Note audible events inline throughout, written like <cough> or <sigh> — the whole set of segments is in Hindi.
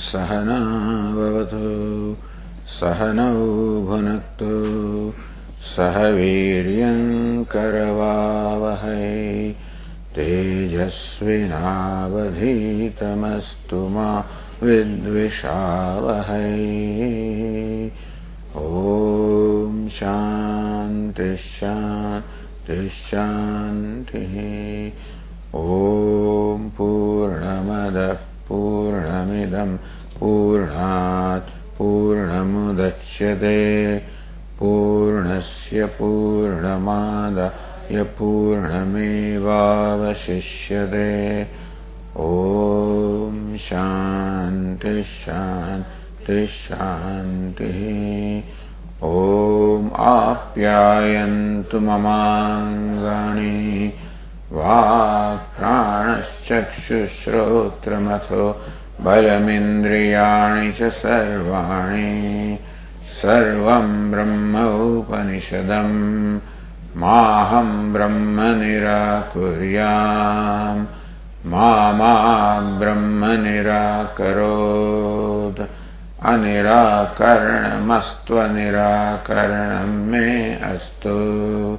सहनावतु सहनौ भुनक्तु सह वीर्यङ्करवावहै तेजस्विनावधीतमस्तु मा विद्विषावहै। ॐ शान्तिश्शान्तिश्शान्तिः ॐ पूर्णमदः पूर्णमिदम् पूर्णात् पूर्णमुदच्यते पूर्णस्य पूर्णमादाय पूर्णमेवावशिष्यते। ॐ शान्तिश्शान्तिश्शान्तिः ॐ आप्यायन्तु ममाङ्गानि वाक्प्राणश्चक्षुश्रोत्रमथो बलमिन्द्रियाणि च सर्वाणि सर्वम् ब्रह्म उपनिषदम् माहम् ब्रह्म निराकुर्याम् मा ब्रह्म निराकरोत्। अनिराकरणमस्त्वनिराकरणम् मे अस्तु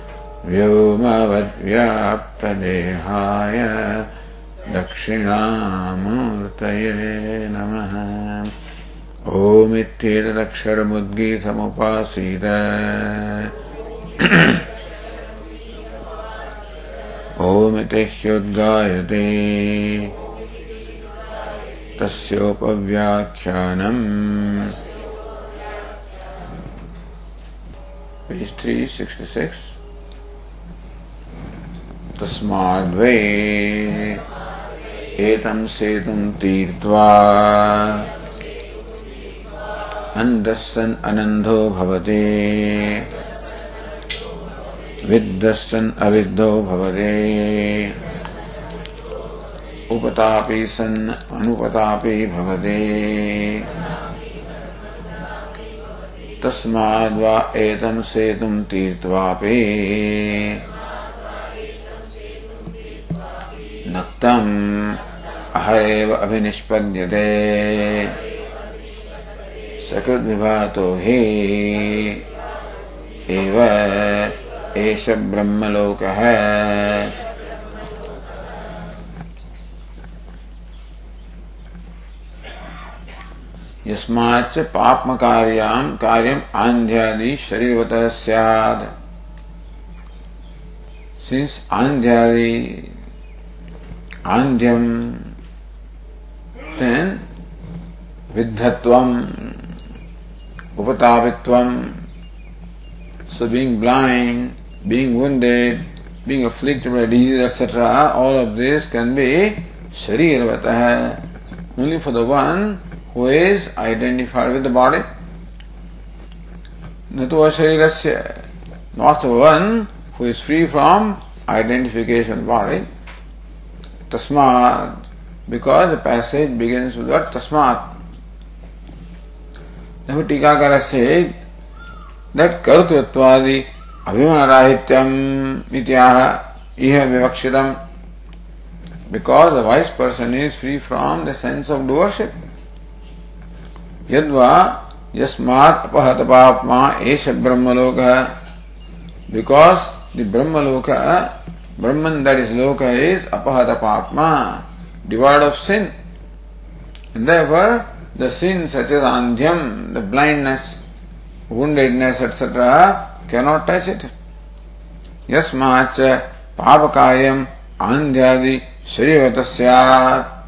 व्योमवद्व्याप्तदेहाय दक्षिणामूर्तये नमः। ओमित्येतदक्षरमुद्गीतमुपासीत। ओमिति ह्युद्गायते तस्योपव्याख्यानम् page 366 तस्माद्वै एतम् सेतुम् तीर्त्वा अन्धः अनन्धो भवति। विद्धः अविद्धो भवति। उपतापि सन् अनुपतापि भवति। तस्माद्वा एतम् सेतुम् तीर्त्वापि नक्तम्। अहरेव अभिनिष्पद्यते। सकृद्विभातो हि। एव एष ब्रह्मलोकः। यस्माच्च पाप्मकार्याम् कार्यम् आन्ध्यादि शरीरवतः स्यात्। आन्ध्यादि आंध्यम विद्धत्व उपतापित्व so being blind being wed being afflicted etcetera all of this can be शरीर है only for the one who is identified with the body न तो शरीर से not one who is free from identification body Tasmat, because the passage begins with what? Tasmat. Therefore Tikakara said that Kartrutvadi Abhimanarahityam Mityaha Iha Vivakshitam because the wise person is free from the sense of doership. Yadva Yasmat Apahatapapma Esha Brahmaloka because the Brahmaloka Brahman, that is Loka, is apahata papma, devoid of sin. And therefore, the sin such as andhyam, the blindness, woundedness, etc., cannot touch it. Yasmaच papakayam andhyadi sharivata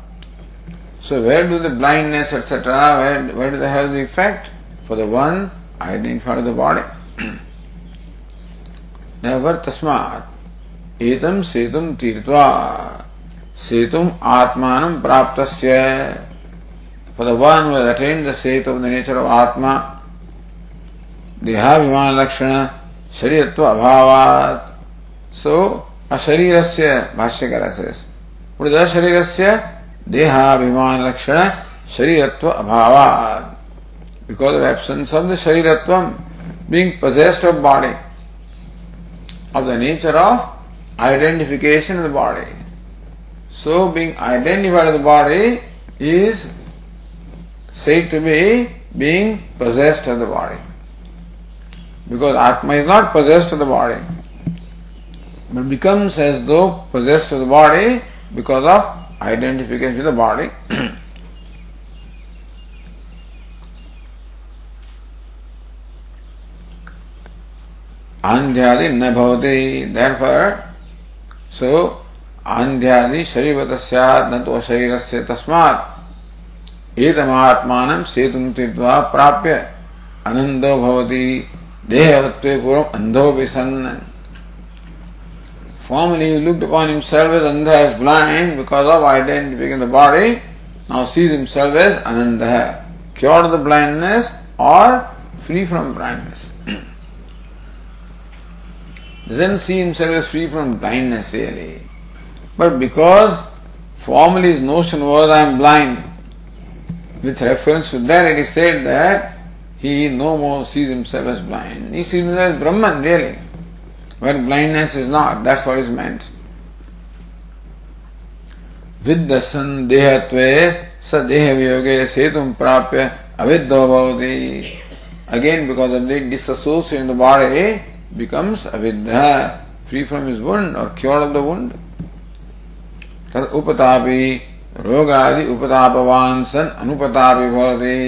So where do the blindness etc. where, where do they have the effect? For the one identified with the body. Never etam setum tirtva setum atmanam praptasya For the one who has attained the state of the देहाभिमान लक्षण शरीरत्व अभावात सो अशरीरस्य भाष्यकर says what is अशरीरस्य देहाभिमान लक्षण शरीरत्व अभावात because of absence of the shariratvam being possessed of body of the nature of identification of the body. So being identified with the body is said to be being possessed of the body. Because Atma is not possessed of the body, but becomes as though possessed of the body because of identification with the body. <coughs> Andhyadi nabhavati. Therefore, so आंध्यादि स्यात् न तो शरीरस्य तस्मात् एतमात्मानं सेतुं तीर्त्वा प्राप्य आनन्दो भवति Dehavatve puram andho visanna. Formerly he looked upon himself as andha, as blind because of identifying the body. Now sees himself as ananda, cured of the blindness or free from blindness. Doesn't see himself as free from blindness really. But because formerly his notion was I am blind, with reference to that it is said that he no more sees himself as blind. He sees himself as Brahman, really. When blindness is not, that's what is meant. विद्यसन देहत्वे स देह वियोगे सेतुम प्राप्य अविद्यो भवति again because of the disassociation the body becomes avidya free from his wound or cured of the wound तद उपतापि रोगादि उपतापवान सन अनुपतापि भवति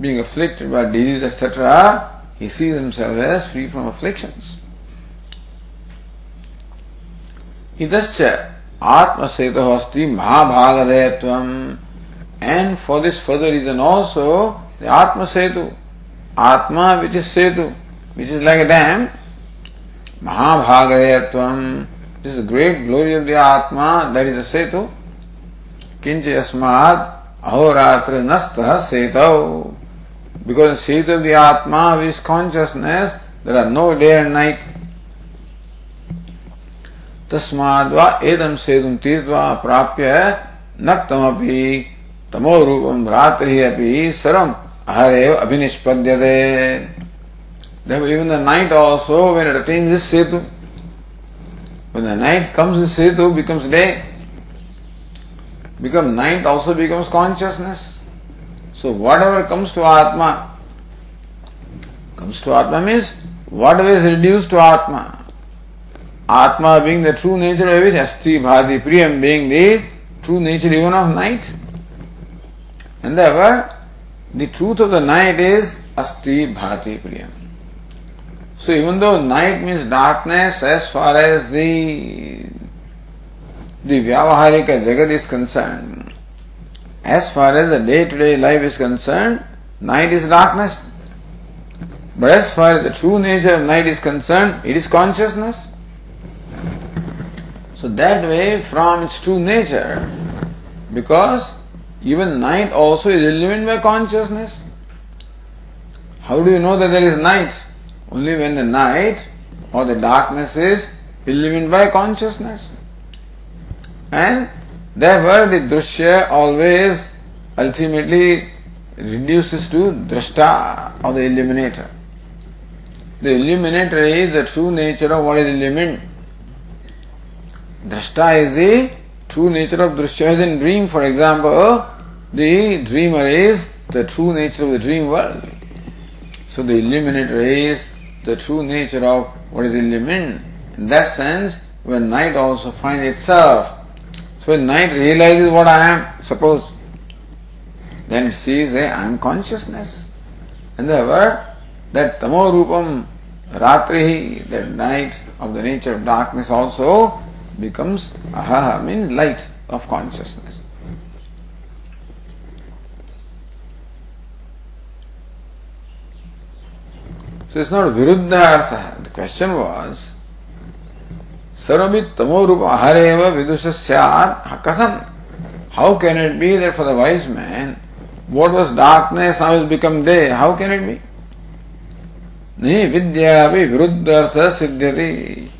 being afflicted by disease, etc., he sees himself as free from afflictions. Idascha Atma Setu Asti Mahabhagadayatvam and for this further reason also the Atma Setu, Atma which is Setu, which is like a dam, Mahabhagadayatvam, this is the great glory of the Atma, that is the Setu. किंच अस्मात् अहोरात्र नस्तः सेतौ Because in state of the Atma, which is consciousness, there are no day and night. तस्माद्वा एदम सेदुम तीर्थवा प्राप्य नक्तमपि तमो रूपम भ्रातरि अपि सर्वम अहरेव अभिनिष्पद्यते Therefore, even the night also, when it attains this setu, when the night comes, this setu becomes day. Become night also becomes consciousness. So whatever comes to Atma, comes to Atma means whatever is reduced to Atma. Atma being the true nature of it, Asti Bhati Priyam being the true nature even of night. And therefore, the truth of the night is Asti Bhati Priyam. So even though night means darkness as far as the the Vyavaharika Jagat is concerned, as far as the day to day life is concerned, night is darkness. But as far as the true nature of night is concerned, it is consciousness. So that way, from its true nature, because even night also is illumined by consciousness. How do you know that there is night? Only when the night or the darkness is illumined by consciousness. And Therefore, the drishya always ultimately reduces to drashta or the illuminator. The illuminator is the true nature of what is illumined. Drashta is the true nature of drishya. As in dream, for example, the dreamer is the true nature of the dream world. So the illuminator is the true nature of what is illumined. In that sense, when night also finds itself so when night realizes what I am, suppose, then it sees a I am consciousness. And therefore, that tamo rupam Ratri, that night of the nature of darkness also becomes aha, means light of consciousness. So it's not viruddha artha. The question was, Sarvabit tamorupa ahareva vidushasyat hakatham. How can it be that for the wise man, what was darkness now has become day? How can it be? Ni vidya viruddhartha siddhyati.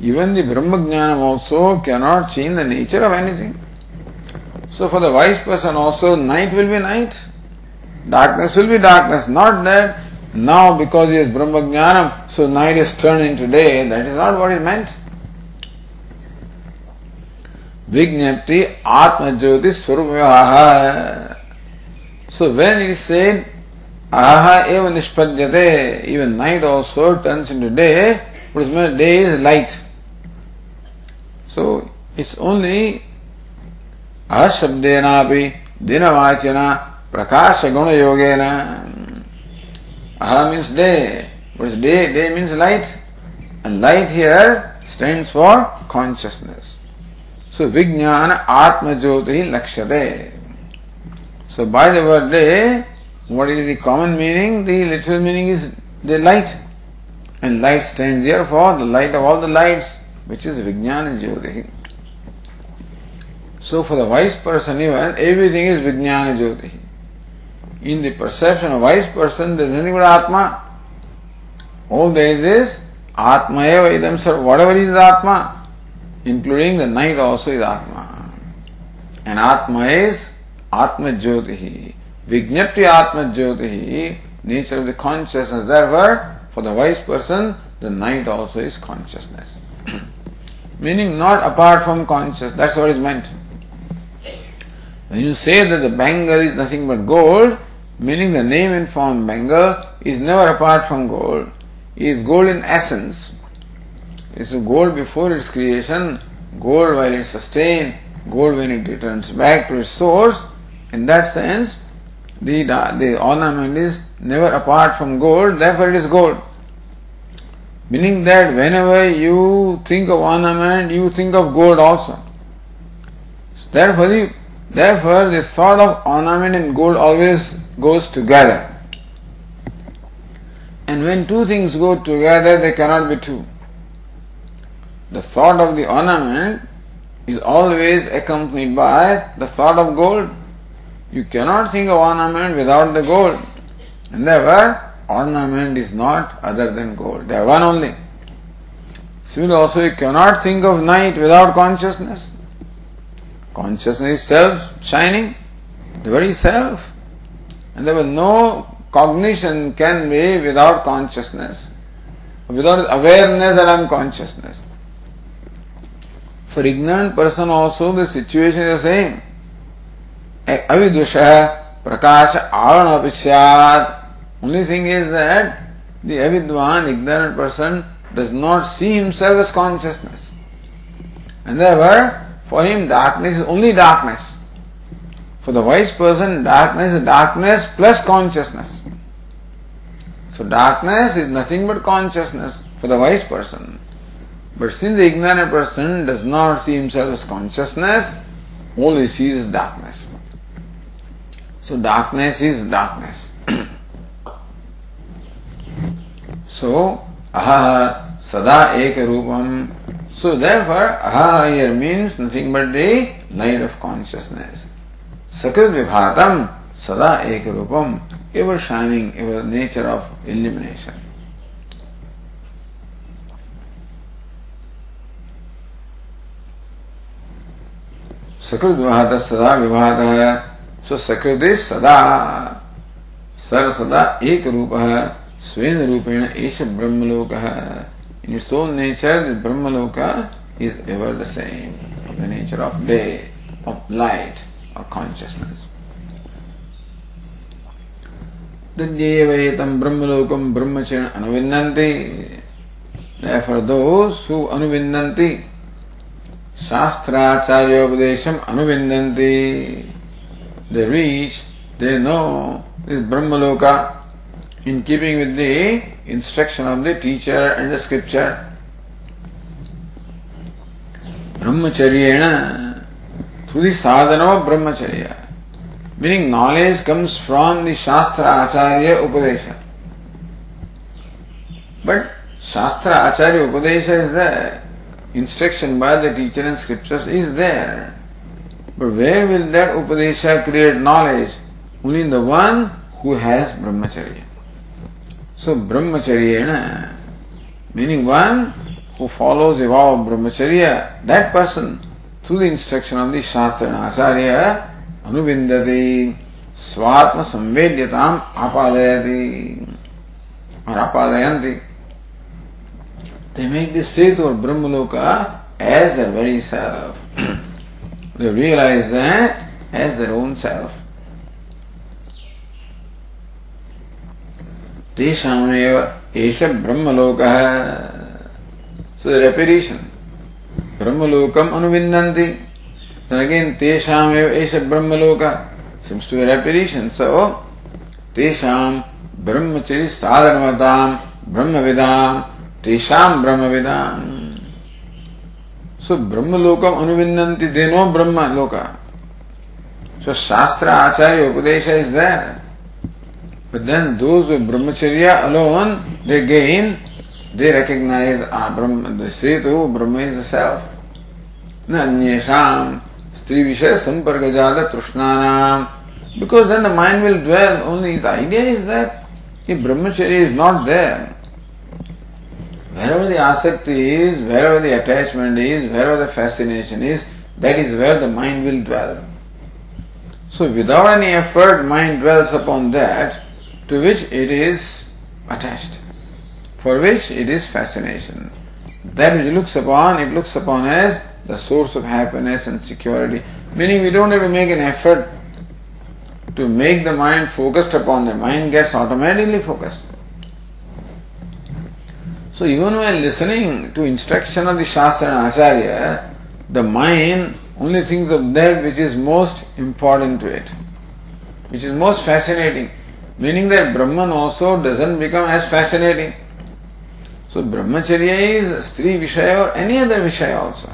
Even the Brahma Jnana also cannot change the nature of anything. So for the wise person also, night will be night, darkness will be darkness. Not that now because he has Brahma Jnanam, so night is turned into day. That is not what is meant. Vignapti Atma Jyoti Swarup So when is said Aha eva nishpadyate, even night also turns into day, but meant day is light. So it's only ashabdenapi dinavachana prakasha guna yogena. Aha means day. What is day? Day means light. And light here stands for consciousness. So vijnana atma jyoti lakshate. So by the word day, what is the common meaning? The literal meaning is the light. And light stands here for the light of all the lights, which is Vijnana Jyoti. So for the wise person even, everything is Vijnana Jyoti. In the perception of wise person, there is nothing but Atma. All there is is Atma eva idam sar. Whatever is Atma, including the night also is Atma. And Atma is Atma Jyoti. Vignapti Atma Jyoti, nature of the consciousness. Therefore, for the wise person, the night also is consciousness. <clears throat> Meaning not apart from consciousness. That's what is meant. When you say that the bangle is nothing but gold, meaning the name and form bangle is never apart from gold. It is gold in essence. It's gold before its creation, gold while it sustained, gold when it returns back to its source. In that sense, the, the ornament is never apart from gold, therefore it is gold. Meaning that whenever you think of ornament, you think of gold also. Therefore, the, therefore the thought of ornament and gold always goes together. And when two things go together, they cannot be two. The thought of the ornament is always accompanied by the thought of gold. You cannot think of ornament without the gold. And therefore, ornament is not other than gold. They are one only. Similarly, also you cannot think of night without consciousness. Consciousness is self shining, the very self. And there was no cognition can be without consciousness, without awareness that I am consciousness. For ignorant person also the situation is the same. अविदुष प्रकाश आवरण Syed only thing is that the avidwan, ignorant person, does not see himself as consciousness. And therefore, for him darkness is only darkness. For the wise person, darkness is darkness plus consciousness. So darkness is nothing but consciousness for the wise person. But since the ignorant person does not see himself as consciousness, only sees darkness. So darkness is darkness. <clears throat> so aha sada ek rupam. So therefore aha here means nothing but the light of consciousness. सकृत विघातम सदा एक रूपम ever shining ever nature of illumination सकृत विभात सदा विवाहत है सो सकृत सदा सर सदा एक रूप है स्वयं रूपेण इस ब्रह्मलोक है in so nature Brahmaloka is ever the same the nature of day of light of light, of consciousness. Tadyeva brahmalokam brahmacharya anuvinnanti. Therefore those who anuvinnanti, शास्त्राचार्योपदेशम अनुविंदन्ति they reach, they know this Brahmaloka in keeping with the instruction of the teacher and the scripture. Brahmacharyena, through the sadhana of brahmacharya. Meaning knowledge comes from the Shastra Acharya Upadesha. But Shastra Acharya Upadesha is there. Instruction by the teacher and scriptures is there. But where will that Upadesha create knowledge? Only the one who has Brahmacharya. So Brahmacharya, meaning one who follows the vow of Brahmacharya, that person, through the instruction of the Shastra and Acharya, Anuvindati, Swatma Samvedyatam Apadayati, or Apadayanti. They make this setu or Brahmaloka as their very self. they realize that as their own self. तेषामेव एष ब्रह्मलोकः सो रेपिटेशन ब्रह्मलोकम तेषामेव एष ब्रह्मलोक seems to be repetition so तेषाम ब्रह्मचर्य साधनमताम ब्रह्मविदाम तेषाम ब्रह्मविदाम so ब्रह्मलोकम अनुविन्दन्ति they know Brahmalok so shastra acharya upadesha is there But then those with brahmacharya alone, they gain, they recognize ah, Brahma, they say Brahma is the self. Nanyesham, stri vishaya sampargajada trushnanam. Because then the mind will dwell, only the idea is that if brahmacharya is not there, wherever the asakti is, wherever the attachment is, wherever the fascination is, that is where the mind will dwell. So without any effort, mind dwells upon that, to which it is attached, for which it is fascination. That which looks upon, it looks upon as the source of happiness and security. Meaning we don't have to make an effort to make the mind focused upon the mind gets automatically focused. So even when listening to instruction of the Shastra and Acharya, the mind only thinks of that which is most important to it, which is most fascinating. Meaning that Brahman also doesn't become as fascinating. So Brahmacharya is Stri Vishaya or any other Vishaya also.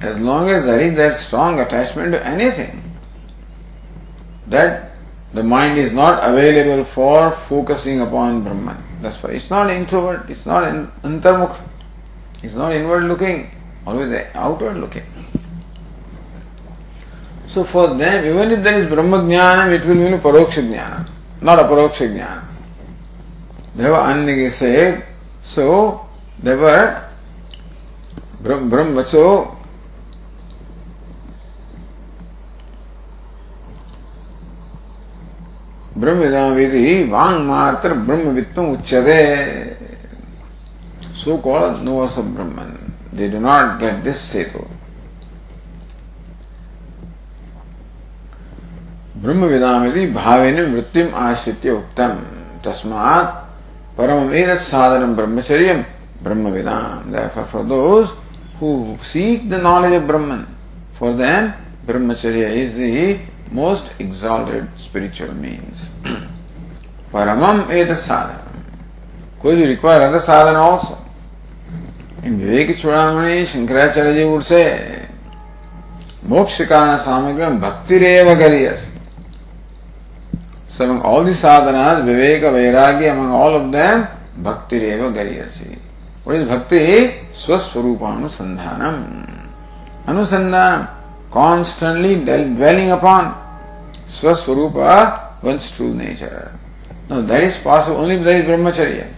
As long as there is that strong attachment to anything, that the mind is not available for focusing upon Brahman. That's why it's not introvert, it's not antarmukh, it's not inward looking, always outward looking. So for them, even if there is Brahma it will mean Paroksha Jnana not a paroksha. They unnegated, so they were Brahm, brahmacho ब्रह्मविदाविधि वांग मात्र ब्रह्मवित्व उच्चते so called knowers of Brahman. They do not get this setu. ब्रह्म विदामिति भावेन वृत्तिम आश्रित्य उक्तम तस्मात् साधनम ब्रह्मचर्य ब्रह्म विदाम therefore for those who seek the knowledge of Brahman for them brahmacharya is the most exalted spiritual means paramam sadhanam could you require other sadhana also in Vivek Chudamani Shankaracharya would say mokshikana samagram bhaktireva gariyas So among all the sadhanas, Viveka, Vairagya, among all of them, Bhakti Reva Gariyasi. What is Bhakti? Swaswarupanusandhanam. Anusandhanam. Constantly dwelling upon Swaswarupa, one's true nature. Now that is possible only if there is brahmacharya.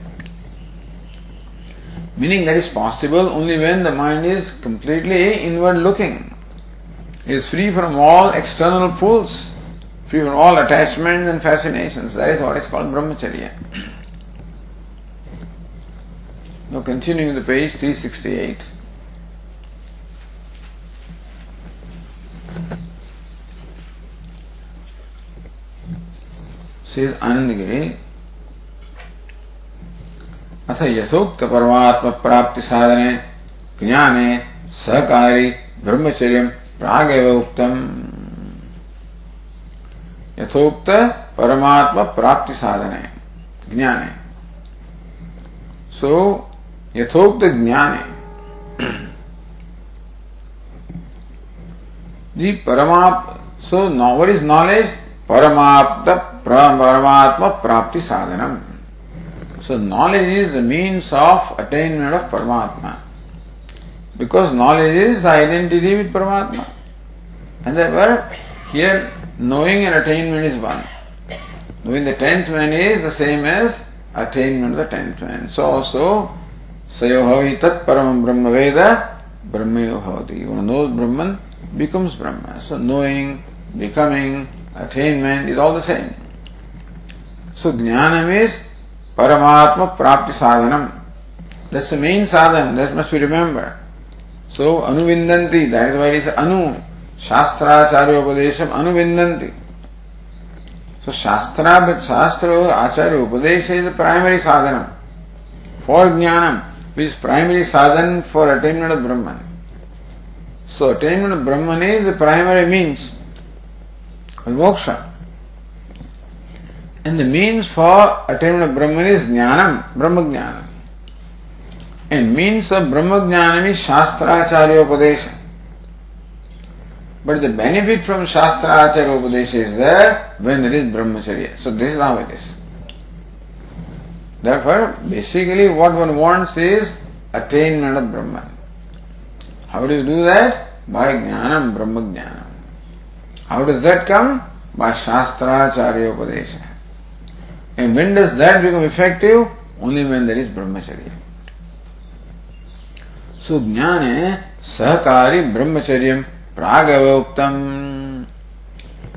Meaning that is possible only when the mind is completely inward looking. It is free from all external pulls free from all attachments and fascinations. That is what is called brahmacharya. Now continuing the page 368. Says Anandagiri, अथ यथोक्त परमात्म प्राप्ति साधने ज्ञाने सहकारी ब्रह्मचर्य प्रागेव उक्तम यथोक्त परमात्मा प्राप्ति साधन है ज्ञाने सो यथोक्त ज्ञाने the paramap so now what is knowledge paramapta paramatma prapti sadhanam so knowledge is the means of attainment of paramatma because knowledge is the identity with paramatma and therefore here knowing and attainment is one knowing the tenth man is the same as attainment of the tenth man so also sayohavi tat param brahma veda brahmayo bhavati one knows brahman becomes Brahma. So knowing, becoming, attainment is all the same. So jnanam is Paramatma Prapti Sadhanam. That's the main sadhan, that must be remembered. So anuvindanti, that is why it is anu. शास्त्राचार्योपदेश उपदेश तो शास्त्रा, शास्त्र आचार्य उपदेश इज़ प्राइमरी साधन फॉर ज्ञान इज़ प्राइमरी साधन फॉर अटेनमेंट ऑफ़ ब्रह्म सो अटेनमेंट ऑफ़ ब्रह्मन इज़ प्राइमरी मीन्स मोक्ष and the means for attainment of Brahman is ज्ञानम ब्रह्म ज्ञानम एंड मीन्स ऑफ़ ब्रह्म ज्ञानम इज़ शास्त्राचार्योपदेश But the benefit from Shastracharya Upadesha is there when there is Brahmacharya. So this is how it is. Therefore, basically what one wants is attainment of Brahman. How do you do that? By Jnanam, Brahma Jnanam. How does that come? By Shastra Charya Upadesha. And when does that become effective? Only when there is Brahmacharya. So Jnane Sahakari Brahmacharyam प्रागवोक्तम।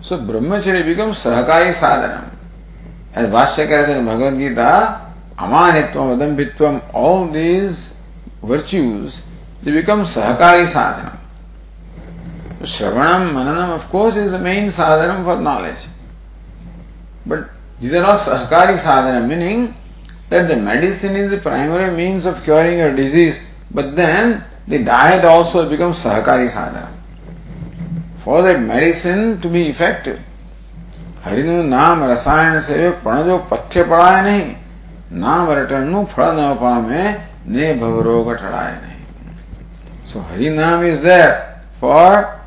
सो ब्रह्मचर्य विगम सहकारी साधनम। एज भाष्य कहते हैं, भगवदगीता अमानित्व अदम्भित्व all these virtues they become सहकारी साधन श्रवणम, मननम of course is the main साधनम for knowledge but these are all सहकारी साधन meaning that the medicine is the primary means of curing uh disease but then the also become सहकारी साधनम। For that medicine to be effective, हरिनु नाम रसायन से पण जो पथ्य पढ़ाए नहीं नाम रटन फल न पामे ने भवरोग ठड़ाए नहीं So Harinam is there for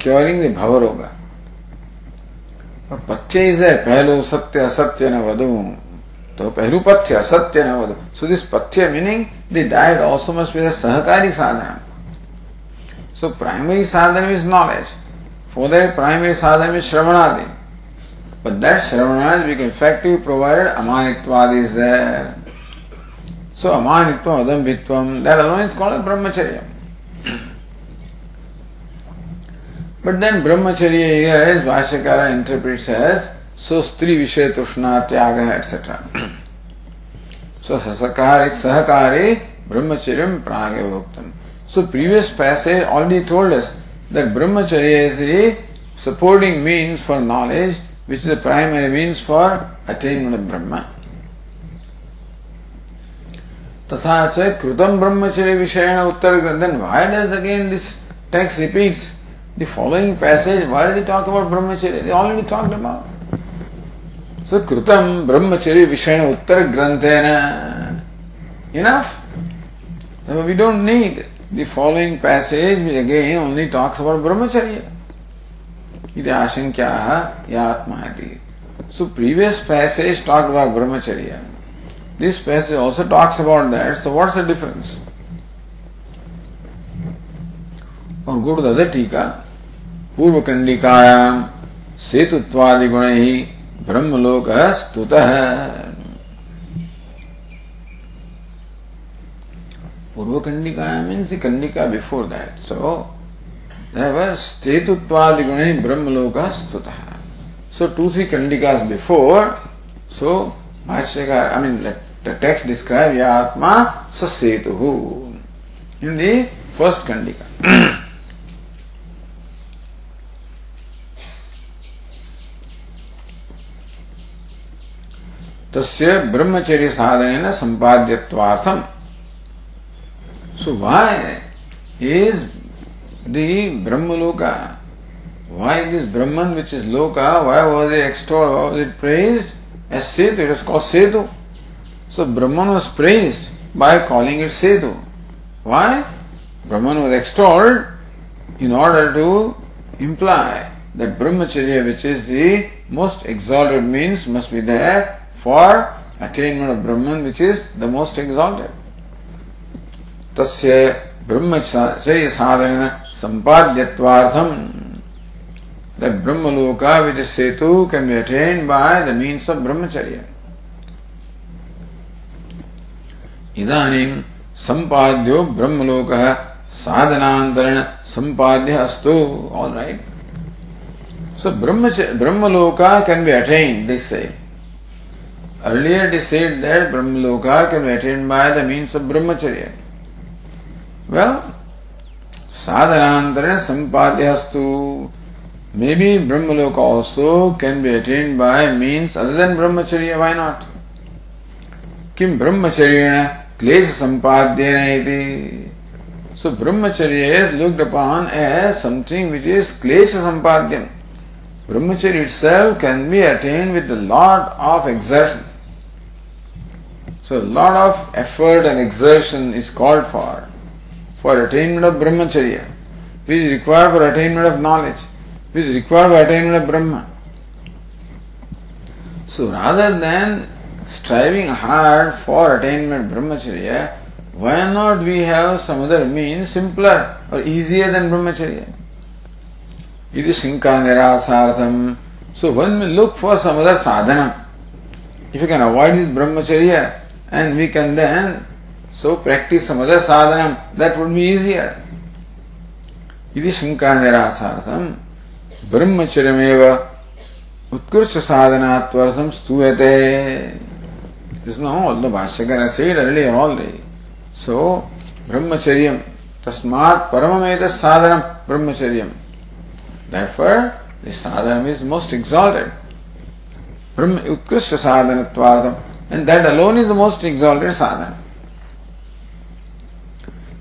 curing the Bhavaroga. और पथ्य इज़ है पहलू सत्य असत्य न वधु तो पहलू पथ्य असत्य न वधु सो दिस पथ्य meaning the diet also must be सहकारी साधन सो प्राइमरी साधन इज़ फॉर दैट प्राइमरी साधन इज़ श्रवणादि But that Shravanaj become effective provided Amanitvad is there. So Amanitvam, Adambhitvam, that alone is called Brahmacharya. But then brahmacharya here as Vashyakara interprets as so stri vishaya tushna tyaga etc. so sasakari sahakari brahmacharyam pragavoktam. So previous passage already told us that brahmacharya is a supporting means for knowledge which is the primary means for attainment of Brahma. तथा च कृतम ब्रह्मचर्य विषयण उत्तर then why does again this text repeats the following passage why does it talk about brahmacharya they already talked about so कृतम ब्रह्मचर्य विषयण उत्तर ग्रंथेन enough we don't need the following passage again only talks about brahmacharya आशंक्याः या आत्मा so previous passage talked about brahmacharya This passage also talks about that. So what's the difference? और the other टीका पूर्व कंडिकायाम सेतुत्वादि गुण ही ब्रह्मलोक स्तुत पूर्व कंडिकाया मीन्स द कंडिका बिफोर दैट सो स्तेतुत्वादि गुण ही ब्रह्मलोक स्तुत। सो टू थ्री कंडिकास बिफोर सो भाष्यकार I mean The text describes Yatma Sasetuhu in the first Kandika. तस्य ब्रह्मचर्य साधन संपाद्यवार्थम So why is the Brahmaloka? Why this Brahman which is Loka, why was it extolled, was it praised? As Setu, it was called Setu. So Brahman was praised by calling it Setu. Why? Brahman was extolled in order to imply that Brahmacharya, which is the most exalted means, must be there for attainment of Brahman, which is the most exalted. तस्य ब्रह्मचर्य साधन संपाद्यत्वार्थम द ब्रह्म लोका विद सेतु can be attain by the means of ब्रह्मचर्य। इदानीं संपाद्यो ब्रह्म लोक साधनांतरण संपाद्य अस्तु। ऑल राइट सो ब्रह्म ब्रह्म लोका can be attain this say earlier decide that ब्रह्म लोका can be attain by the means of ब्रह्मचर्य। Well, sadhanantara sampadyastu. Maybe Brahmaloka also can be attained by means other than Brahmacharya, why not? Kim Brahmacharyena klesha sampadyena iti. So Brahmacharya is looked upon as something which is klesha sampadyan. Brahmacharya itself can be attained with a lot of exertion. So a lot of effort and exertion is called for, for attainment of brahmacharya, which is required for attainment of knowledge, which is required for attainment of Brahma. So rather than striving hard for attainment of brahmacharya, why not we have some other means simpler or easier than brahmacharya? Iti Shinka Nirasartham. So when we look for some other sadhana, if you can avoid this brahmacharya and we can then so practice some other sadhana, that would be easier. Iti Shinka Nirasartham. Brahmacharyameva Utkursha sadhanatvartham stuyate. This is not all the Bhashyakara said earlier already. So, Brahmacharyam. Tasmat paramameda sadhanam brahmacharyam. Therefore, the sadhana is most exalted. Brahma Utkrishta sadhanatvartam. And that alone is the most exalted sadhana.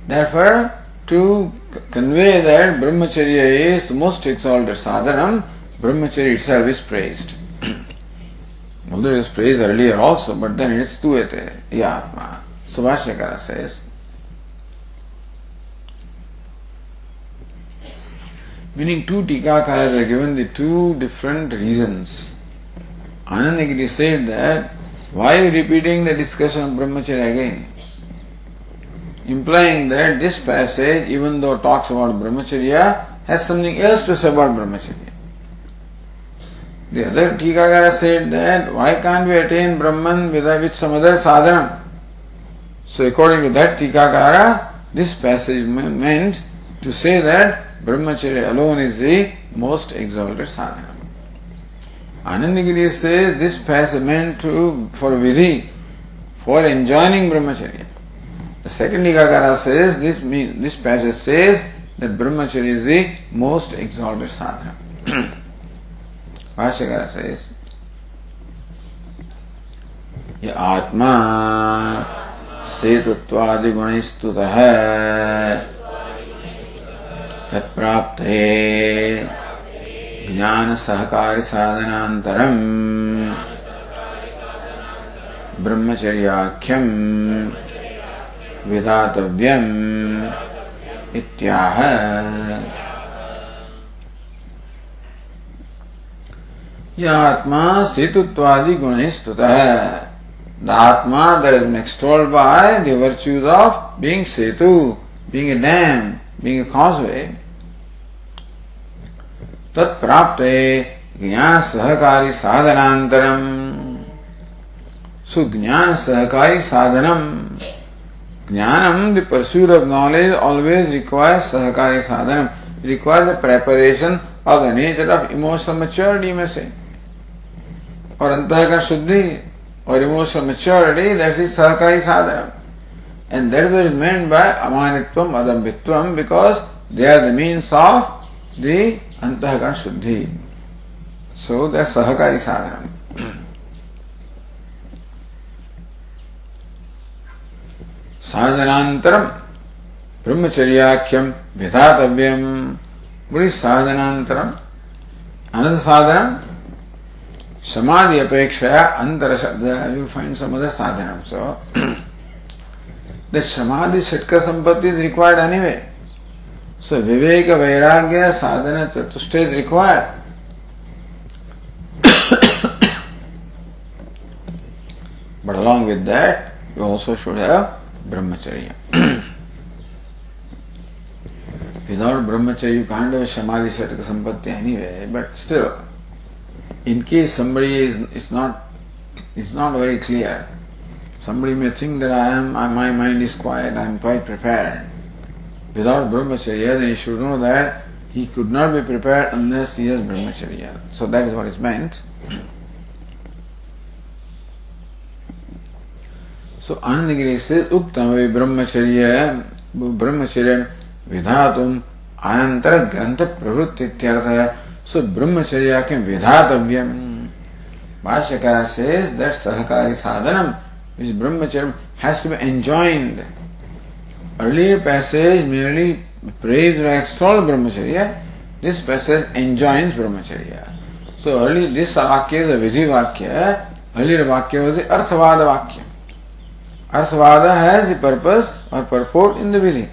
Therefore, to convey that brahmacharya is the most exalted sadhana, brahmacharya itself is praised. <clears throat> Although it was praised earlier also, but then it's tuete, yatma. Subhashyakara says, Meaning two Tikakaras are given the two different reasons. Anandagiri said that why repeating the discussion of brahmacharya again? Implying that this passage, even though talks about brahmacharya, has something else to say about brahmacharya. The other Tikakara said that why can't we attain Brahman with, with some other sadhana? So according to that Tikakara, this passage meant to say that Brahmacharya alone is the most exalted sadhana. Anandagiri says this passage meant to for vidhi, for enjoining brahmacharya. The second Nikakara says this mean, this passage says that brahmacharya is the most exalted sadhana. <clears throat> Bhashyakara says ये आत्मा सेतुत्वादि गुणस्तुत है तत्प्राप्त ज्ञान सहकारी साधनांतरम ब्रह्मचर्याख्यम विधातव्यम इत्याह। यह आत्मा स्थितुत्वादि गुण स्तुत है द आत्मा that is extolled by the virtues of being Setu being a dam a causeway, tat prapte ज्ञान सहकारी साधनांतरम jnana sahakari sadhanam jnanam the pursuit of knowledge always requires sahakari sadhanam requires the preparation of the nature of emotional maturity you may say or antahakar shuddhi or emotional maturity that is sahakari sadhanam And that is meant by amanitvam, adambitvam, because they are the means of the antahakana shuddhi. So are sahakari sadhana. साधनांतरम ब्रह्मचर्याख्यम विधातव्यम बुरी साधनांतरम अनंत साधन समाधि अपेक्षा अंतर शब्द you find some other sadhana so समाधि सटक संपत्ति इज़ रिक्वायर्ड एनीवे सो विवेक, वैराग्य, साधन, चतुष्टय is required but along with that you also should have brahmacharya. Without brahmacharya, you can't have samadhi sattva sampatti anyway, but still, in case somebody is, is not, is not very clear, somebody may think that I am, uh, my mind is quiet, I am quite prepared. Without brahmacharya, then he should know that he could not be prepared unless he has brahmacharya. So that is what is meant. So Anand Giri से उक्त ब्रह्मचर्य ब्रह्मचर्य विधातुम अनंतर ग्रंथ प्रवृत्ति इत्यर्थ है सो ब्रह्मचर्य के विधातव्य सहकारी साधन इस ब्रह्मचर्य has to be enjoined earlier passage merely praise और ब्रह्मचर्य this passage enjoins brahmacharya so early this vakya vidhi वाक्य अर्लियर वाक्य अर्थवाद वाक्य Arthavada has the purpose or purport in the vidhi.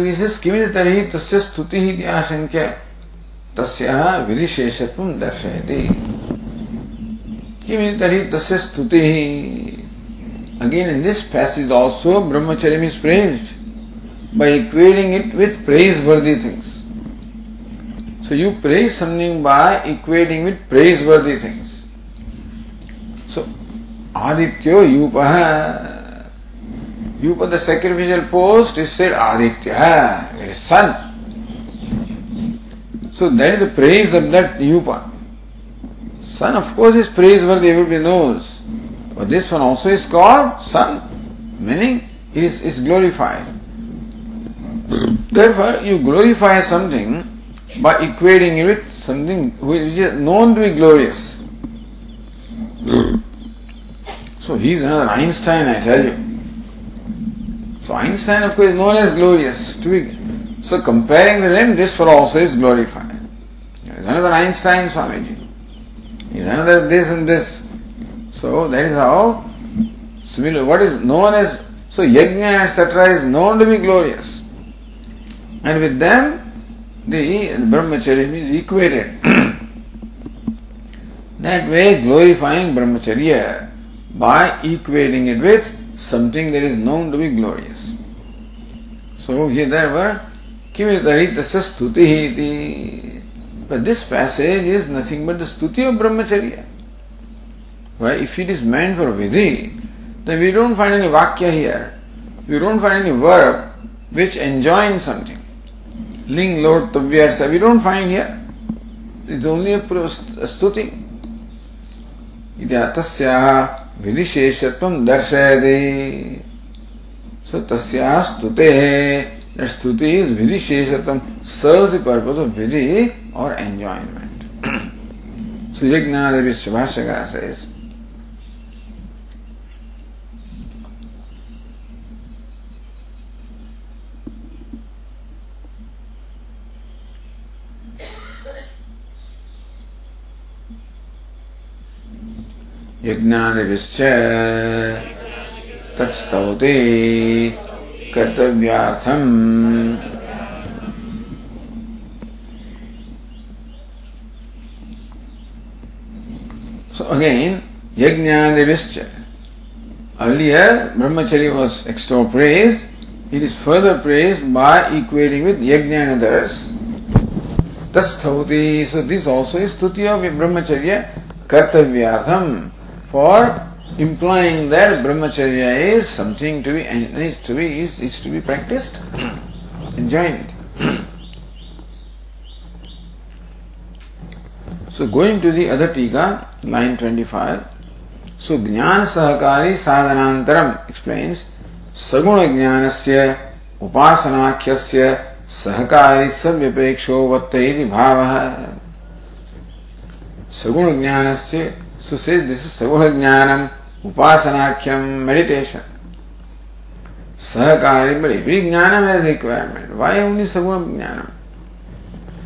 विशेष किमित तरी तस्य स्तुति ही आशंक्य तस्याः विधिशेषत्वं दर्शयति किमित तरी तस्य स्तुति Again, in this passage also, brahmacharya is praised by equating it with praiseworthy things. So you praise something by equating with praiseworthy things. So, Adityo Yupaha. Yupa, the sacrificial post, is said Aditya, his sun. So that is the praise of that Yupa. Sun, of course, is praiseworthy, everybody knows. But this one also is called sun, meaning it is, is glorified. Therefore, you glorify something by equating it with something which is known to be glorious. So he is another Einstein, I tell you. So Einstein, of course, is known as glorious. So comparing with him, this for also is glorified. There is another Einstein, Swamiji. Is another this and this. So that is how similar what is known as so yajna etc. is known to be glorious. And with them the brahmacharya is equated. <clears throat> that way glorifying brahmacharya uh, by equating it with something that is known to be glorious. So here there were stuti But this passage is nothing but the stuti of brahmacharya. Why, if it is meant for vidhi, then we don't find any vakya here. We don't find any verb which enjoins something. Ling, Lord, Tavyasa, we don't find here. It's only a stuti. तस्याः विधिशेषत्वं दर्शयति So tasya stute that stuti is vidisheshatam serves the purpose of vidhi or enjoyment. so Yajnadevi Subhashaka says यज्ञादिश्च तत्स्तौते कर्तव्यार्थम् So again, Yajnadivischa. Earlier, Brahmacharya was extra praised. It is further praised by equating with Yajna and others. Tasthauti. So this also is Stuti of Brahmacharya Kartavyartham for implying that brahmacharya is something to be is to be is, is to be practiced, enjoined. so going to the other tika, line twenty-five. So ज्ञान सहकारी साधनांतरम explains सगुण ज्ञानस्य उपासनाख्यस्य सहकारी सव्यपेक्षो वत्त भावः सगुण ज्ञानस्य So say this is Saguna Jnanam, Upasanakyam, meditation. Sahakari, but every Jnanam has requirement. Why only Saguna Jnanam?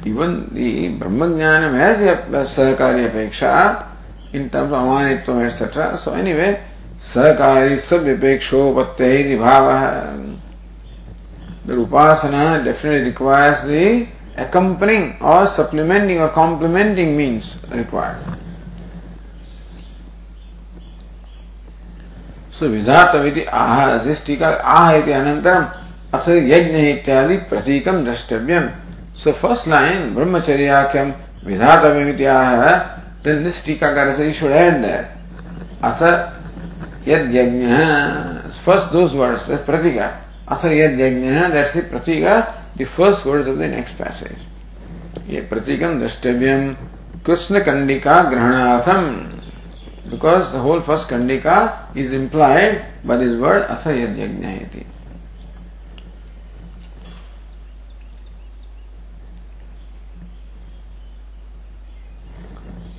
Even the Brahma Jnanam has Sahakari Apeksha in terms of Amanitvam, etc. So anyway, Sahakari Sabyapeksho Bhava. The Upasana definitely requires the accompanying or supplementing or complementing means required. सो विधातविति आह टीका आह इति अनन्तरम् अथ यज्ञ इत्यादि प्रतीकं द्रष्टव्यम् सो फ़र्स्ट लाइन ब्रह्मचर्याख्यम विधातव्यमिति आह then this टीकाकार says you should add that अथ यद यज्ञ first those words that's pratika अथ यद यज्ञ that's the pratika the first words of the next passage. ये प्रतीकम द्रष्टव्यम कृष्ण कंडिका ग्रहणार्थम because the whole first खंडिका is implied but is word अथ यद यज्ञ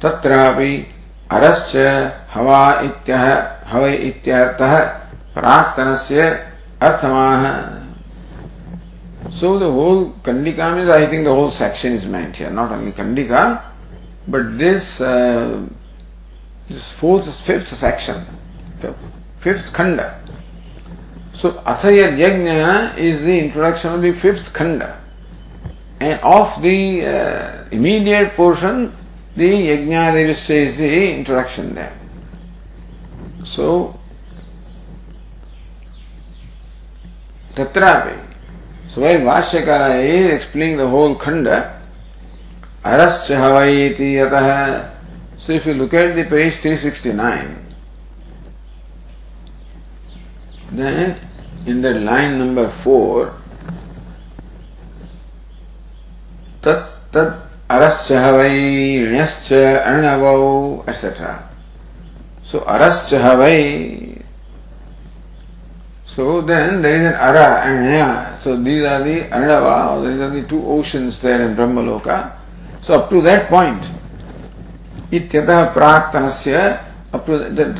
तत्रापि अरश्च हवा इत्यह हवे इत्यर्थः प्राक्तनस्य अर्थमाह सो द होल कंडिका means I think the whole section is meant here not only कंडिका but this fourth, fifth section, fifth khanda. So Athaya Yajna is the introduction of the fifth khanda. And of the uh, immediate portion, the Yajna Devasya is the introduction there. So, while Vashyakara is explaining the whole khanda, Arascha Havaiti Yataha So if you look at the page 369, then in the line number 4, tat tat arascha havai rinascha arnavau etc. So arascha havai so then there is an ara and nya. So these are the arnava, or these are the two oceans there in Brahmaloka. So up to that point, इत्यतः प्राक्तन से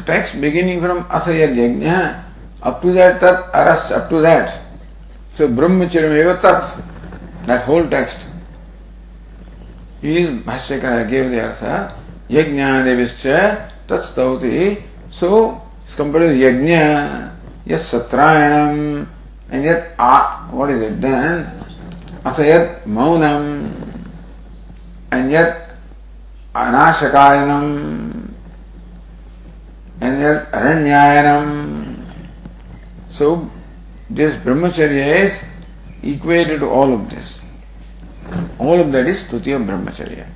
टेक्स बिगिनिंग फ्रॉम अथ यज्ञ अप टू दैट तत् अरस अप टू दैट सो ब्रह्मचर्य में तत् दैट होल टेक्स्ट इज़ भाष्य का गेव दे अर्थ यज्ञ देवीश्च तत्स्तौति सो कंपेयर यज्ञ यस एंड यत आ इज़ इट देन अथ यत मौनम एंड यत Then Aranyayanam. So this brahmacharya is equated to all of this. All of that is Tutiya brahmacharya.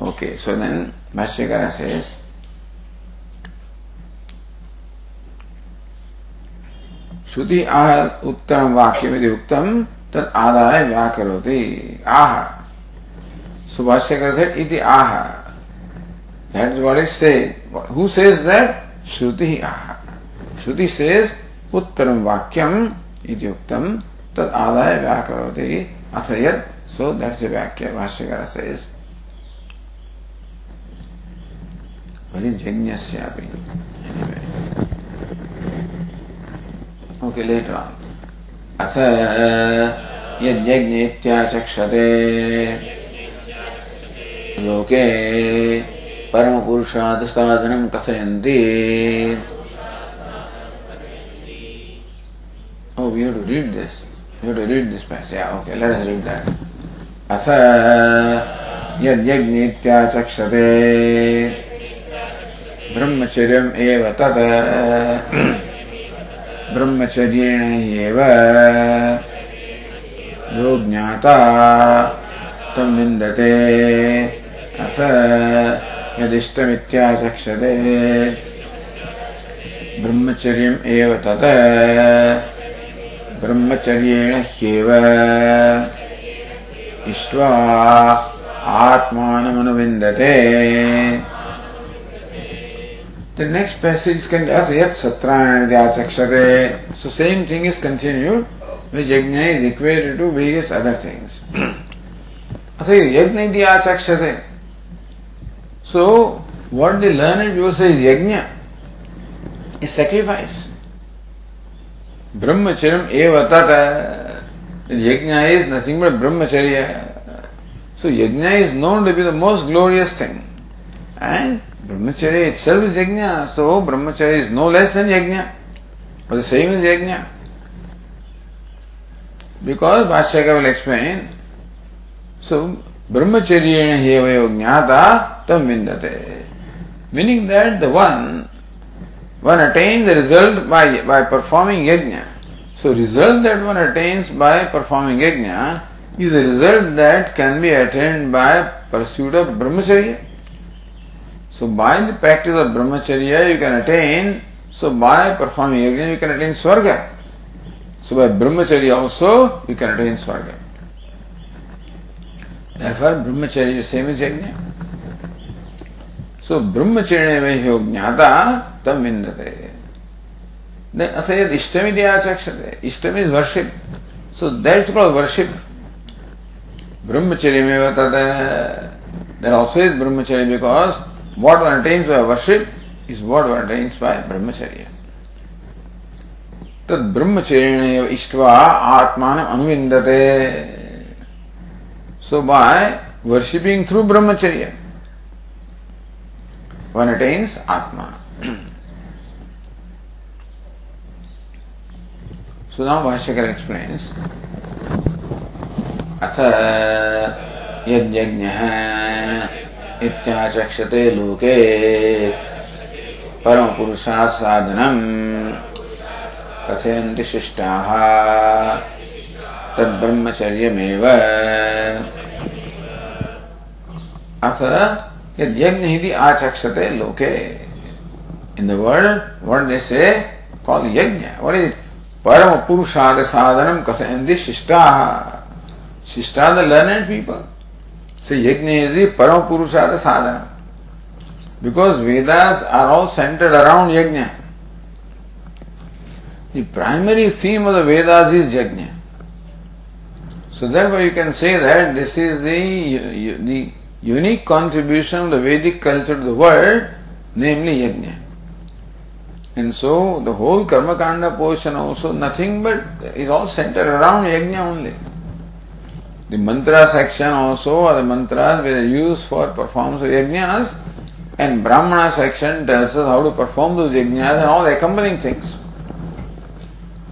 Okay, so then Bhashyakara says, श्रुति आह उत्तरम वाक्य में उत्तम तद आदाय व्याकरोति। आह। सुभाष्य कहते इति आह। That is what is say who says that श्रुति आह। श्रुति सेज उत्तरम वाक्यम इति तद आदाय व्याकरोति। अथ यद सो दैट्स ए वाक्य भाष्य का ओके लेटर ऑन अथ यज्ञेत्याचक्षते लोके परमपुरुषात् साधनं कथयन्ति Oh, we have to read this. We have to read this passage. Yeah, okay, let us read that. अथ यज्ञेत्याचक्षते ब्रह्मचर्यम् एव तत् ब्रह्मचर्येण एव यो ज्ञाता तं निन्दते अथ यदिष्टमित्याचक्षते। ब्रह्मचर्यम् एव तत्। ब्रह्मचर्येण ह्येव। इष्ट्वा आत्मानमनुविन्दते The next passage can be Yat Satrayana Vyachakshare. So same thing is continued, which yajna is equated to various other things. यज्ञ इति आचक्षते सो what the learned people say is yajna is sacrifice brahmacharyam eva tata yajna is nothing but brahmacharya so yajna is known to be the most glorious thing and brahmacharya itself is yajna so brahmacharya is no less than yajna or the same as yajna because Bhashyaka will explain so brahmacharya heva jnata tam vindate Meaning that the one, one attains the result by, by performing yajna. So result that one attains by performing yajna is a result that can be attained by pursuit of brahmacharya. So by the practice of brahmacharya you can attain, so by performing yajna you can attain swarga. So by brahmacharya also you can attain swarga. Therefore brahmacharya is same as yajna. So brahmacharya में ह्यो ज्ञाता तम विन्दते अथ यद इष्टमिति आचक्षते इष्टम is worship so that called worship ब्रह्मचर्य में तद देर ऑल्सो इज़ ब्रह्मचर्य because what one attains by worship is what one attains by brahmacharya. तद ब्रह्मचर्य इष्टवा आत्मान अनुविंदते सो बाय वर्शिपिंग थ्रू ब्रह्मचर्य one attains Atma. so now Bhashyakar explains अथ यज्ञः इत्याचक्षते लोके परम पुरुषा साधनम कथयन्ति शिष्टाः। तद्ब्रह्मचर्यमेव। यज्ञ ही आचक्षते लोके। In the world word they say call यज्ञ। वर्ड इज़ परम पुरुषार्थ साधनम कथयन्ति शिष्टाः। शिष्टा the learned people Say yajna is the parama purushada sadhanam. Because Vedas are all centered around yajna. The primary theme of the Vedas is yajna. So therefore you can say that this is the, the unique contribution of the Vedic culture to the world, namely yajna. And so the whole Karma Kanda portion also nothing but is all centered around yajna only. The mantra section also are the mantras which are used for performance of yajnas and Brahmana section tells us how to perform those yajnas and all the accompanying things.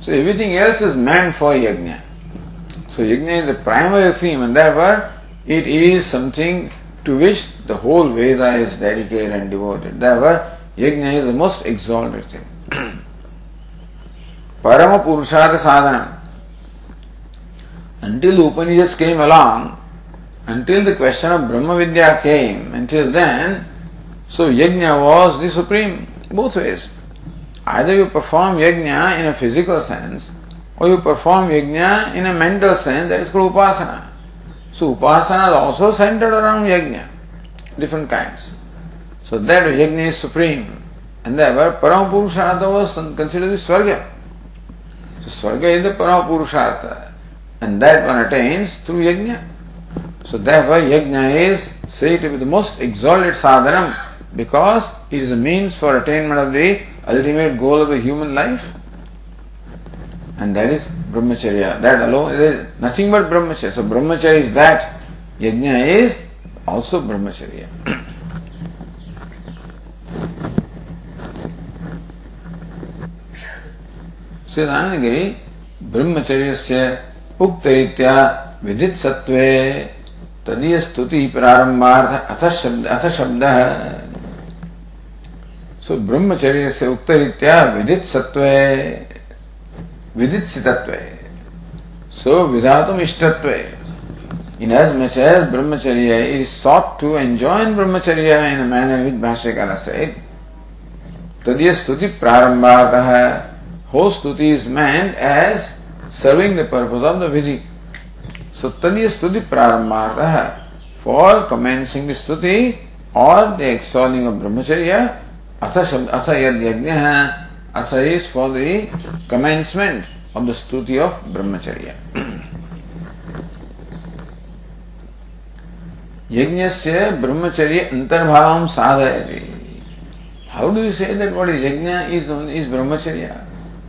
So everything else is meant for yajna. So yajna is the primary theme and therefore it is something to which the whole Veda is dedicated and devoted. Therefore, yajna is the most exalted thing. <clears throat> Parama Sadhana. Until Upanishads came along, until the question of Brahma Vidya came, until then, so yajna was the supreme, both ways. Either you perform yajna in a physical sense, or you perform yajna in a mental sense, that is called upasana. So upasana is also centered around yajna, different kinds. So that yajna is supreme. And therefore Paramapurushartha was considered the Swarga. So Swarga is the Paramapurushartha And that one attains through yajna. So therefore yajna is said to be the most exalted sadhanam because it is the means for attainment of the ultimate goal of the human life. And that is brahmacharya. That alone is nothing but brahmacharya. So brahmacharya is that. Yajna is also brahmacharya. <coughs> श्रीदानगिरी ब्रह्मचर्य उक्तरीत्या विदित सत्वे तदीय स्तुति प्रारंभार्थ अथ शब्द अथ शब्द सो ब्रह्मचर्य से उक्तरीत्या विदित सत्व विदित सितत्व सो विधातुम इष्टत्व इन एज मच एज ब्रह्मचर्य इज़ सॉट टू एंजॉय ब्रह्मचर्य इन अ मैनर विद भाष्यकार से तदीय स्तुति प्रारंभार्थ हो स्तुति is made as serving the purpose of the vidhi. So tadya stuti prarambhataha. For commencing the stuti or the extolling of brahmacharya, atha yad yajnaha Atha is for the commencement of the stuti of brahmacharya. यज्ञ से ब्रह्मचर्य अंतर्भाव साधय how do you say that what is यज्ञ इज़ इज़ ब्रह्मचर्य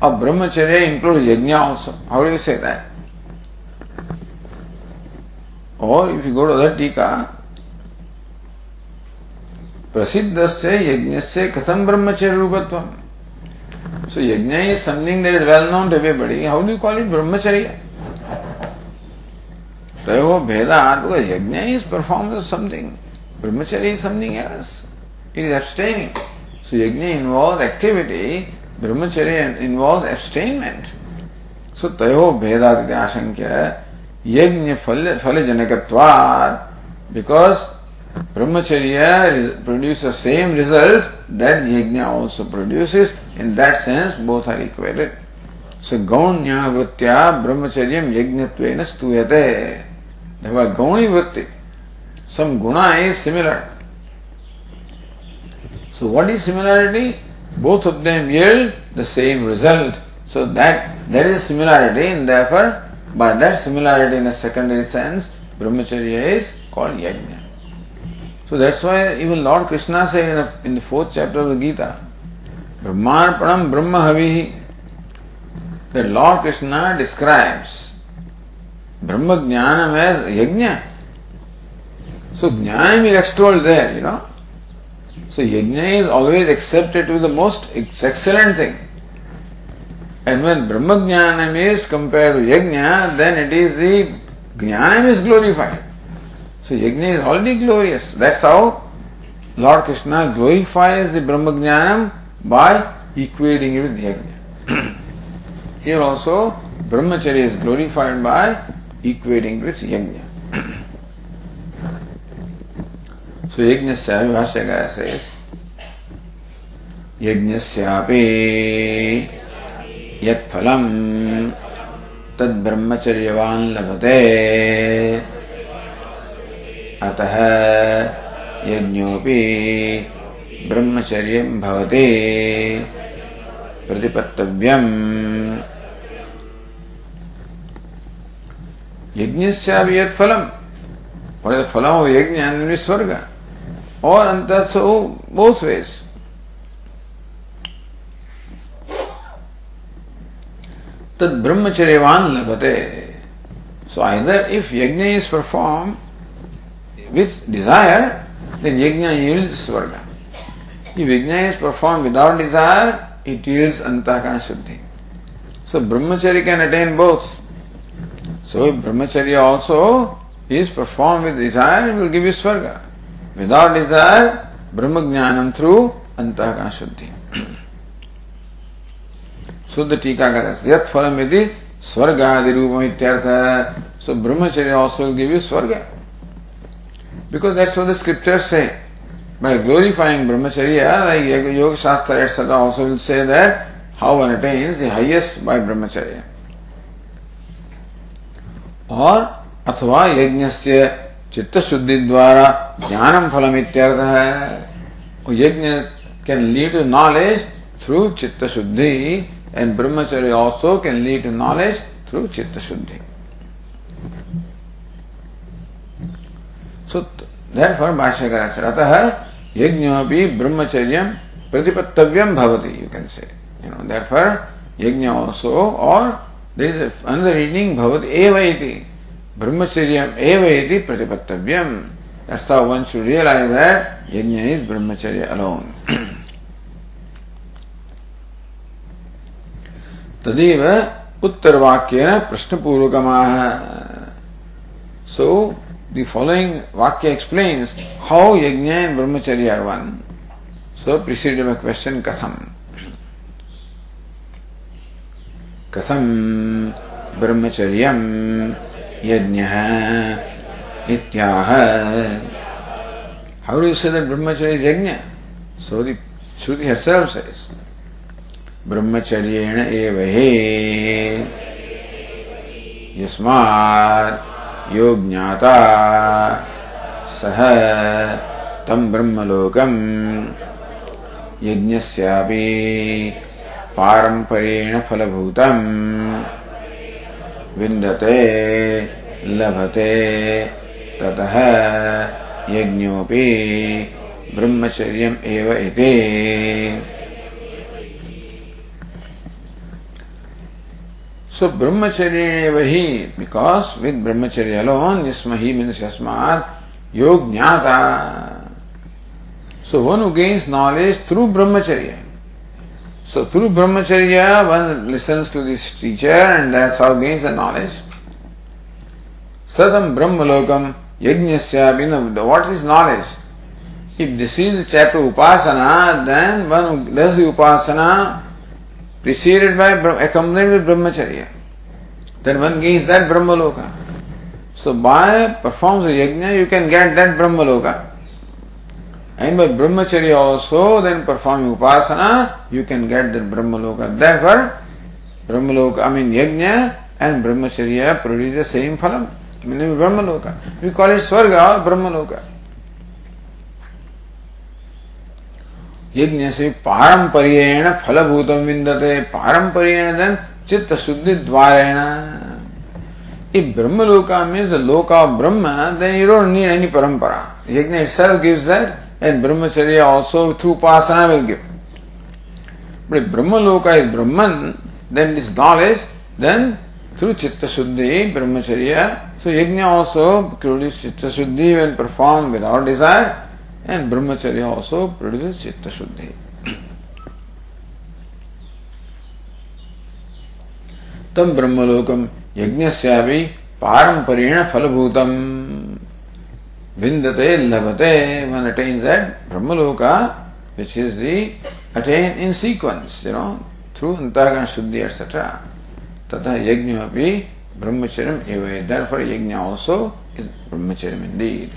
ब्रह्मचर्य इंक्लूड यज्ञ also how do you say that और if you go to that टीका प्रसिद्ध से यज्ञ से कथम ब्रह्मचर्य रूपत्व yajna is something that is well known to everybody. How do you call it brahmacharya? Tayo Vedat, because yajna is performed as something. Brahmacharya is something else. It is abstaining. So yajna involves activity, ब्रह्मचर्य इन्वॉल्व एब्सटेनमेंट सो तय भेदाद आशंक यज्ञ फल फल जनकत्वार बिकॉज़ ब्रह्मचर्य produce the same result that यज्ञ also produces in that sense both are equated so गौण्य वृत्तिया ब्रह्मचर्य यज्ञ स्तूयते. गौणी वृत्ति सम गुणा is similar so what is similarity Both of them yield the same result. So, that, there is similarity, and therefore, by that similarity in a secondary sense, brahmacharya is called yajna. So that's why even Lord Krishna said in the, in the fourth chapter of the Gita, Brahmarpanam Brahma Havihi, that Lord Krishna describes Brahma Jnanam as Yajna. So Jnanam is extolled there, you know. So Yajna is always accepted to be the most excellent thing. And when Brahma Jnanam is compared to Yajna, then it is the Jnanam is glorified. So yajna is already glorious. That's how Lord Krishna glorifies the Brahma Jnanam by equating it with yajna. Here also Brahmacharya is glorified by equating with yajna. So यज्ञस्य भाष्यकार says यज्ञस्यापि यत्फलम् तद्ब्रह्मचर्यवान् लभते। अतः यज्ञोपि ब्रह्मचर्य भवते। प्रतिपत्तव्यम्। यज्ञ से फलम और यज्ञ स्वर्ग और अंत सो बोस वेस तद ब्रह्मचर्यवान लभते। सो आइदर इफ़ यज्ञ is perform with desire then यज्ञ स्वर्ग इफ़ यज्ञ is perform without desire it his अंत का शुद्धि so brahmacharya can attain both so ब्रह्मचर्य also is perform with desire will give you स्वर्ग Without desire, brahma jnanam through antakana shuddhi. शुद्ध टीकाकर यत फलम यदि स्वर्ग आदि रूपम इत्यर्थ सो ब्रह्मचर्य ऑल्सो गिव यू स्वर्ग Because that's what the scriptures say. By glorifying brahmacharya, like Yoga Shastra etc. also will say that how one attains the highest by brahmacharya. और अथवा यज्ञ से चित्त शुद्धि द्वारा ज्ञान फल इत्यर्थ यज्ञ can lead to knowledge through चित्त शुद्धि एंड ब्रह्मचर्य also can lead to knowledge through चित्त शुद्धि अतः यज्ञ ब्रह्मचर्य प्रतिपत्तव्यम भवती you can say you know there for यज्ञ ऑल्सो और देर इज़ रीडिंग भवत एवं brahmacharyam eva iti pratipattavyam. That's how one should realize that yajna is brahmacharya alone. तदेव उत्तरवाक्येन प्रश्नपूर्वकमाह so The following Vakya explains how Yajna and Brahmacharya are one. So preceded by question Katham. कथम ब्रह्मचर्य हाउ से ब्रह्मचर्य यज्ञ सॉरी श्रुति हसल से ब्रह्मचर्य एव हे यस्मार सह तम ब्रह्मलोकम यज्ञ पारंपरेण फलभूत विंदते लभते। ततः यज्ञोपि ब्रह्मचर्यम् सो ब्रह्मचर्य ही बिकॉज़ विद ब्रह्मचर्य अलोन इसम ही मीन अस्मात योग ज्ञाता so one gains knowledge through ब्रह्मचर्य. So through brahmacharya, one listens to this teacher and that's how gains the knowledge. Sadam brahmalokam yajnasya, what is knowledge? If this is the chapter upasana, then one does the upasana preceded by, accompanied with brahmacharya. Then one gains that brahmaloka. So by performs a yajna, you can get that brahmaloka. And by brahmacharya also, then performing upasana, you can get that brahmaloka. Therefore, brahmaloka, I mean yajna and brahmacharya produce the same phalam. Meaning brahmaloka. We call it swarga or brahmaloka. यज्ञ से पारंपरियण फलभूतम विंदते पारंपरियण देन चित्त शुद्धि द्वारेण If Brahma Loka means the Loka of Brahma, then you don't need any parampara. Yajna itself gives that, and Brahmacharya also through Pasana will give. But if Brahma Loka is Brahman, then this knowledge, then through Chitta Shuddhi, Brahmacharya, so Yajna also produces Chitta Shuddhi when performed without desire, and brahmacharya also produces chitta shuddhi. तम ब्रह्मलोकम यज्ञस्यापि पारंपरेण फलभूतम विन्दते लभते one attains that brahmaloka which is the attained in sequence you know through antagana shuddhi etc तथा यज्ञ अपि ब्रह्मचर्यम एवं therefore yajna also is brahmacharya indeed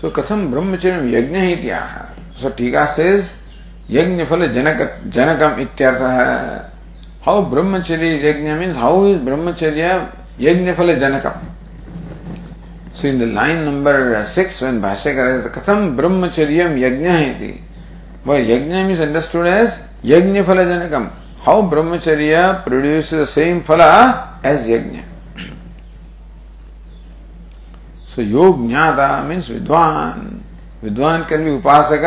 सो कथम ब्रह्मचर्य यज्ञ ही त्याग सो टीका से यज्ञ फल जनक जनकम इत्यर्थ how brahmacharya yajna means how is ब्रह्मचर्य यज्ञ फल जनकम so in the line number six when भाष्य कर कथम ब्रह्मचर्य यज्ञ है थी वह यज्ञ मीन्स अंडरस्टूड एज यज्ञ फल जनकम हाउ ब्रह्मचर्य प्रोड्यूस द सेम फल एज यज्ञ सो योग ज्ञाता मीन्स विद्वान विद्वान कैन बी उपासक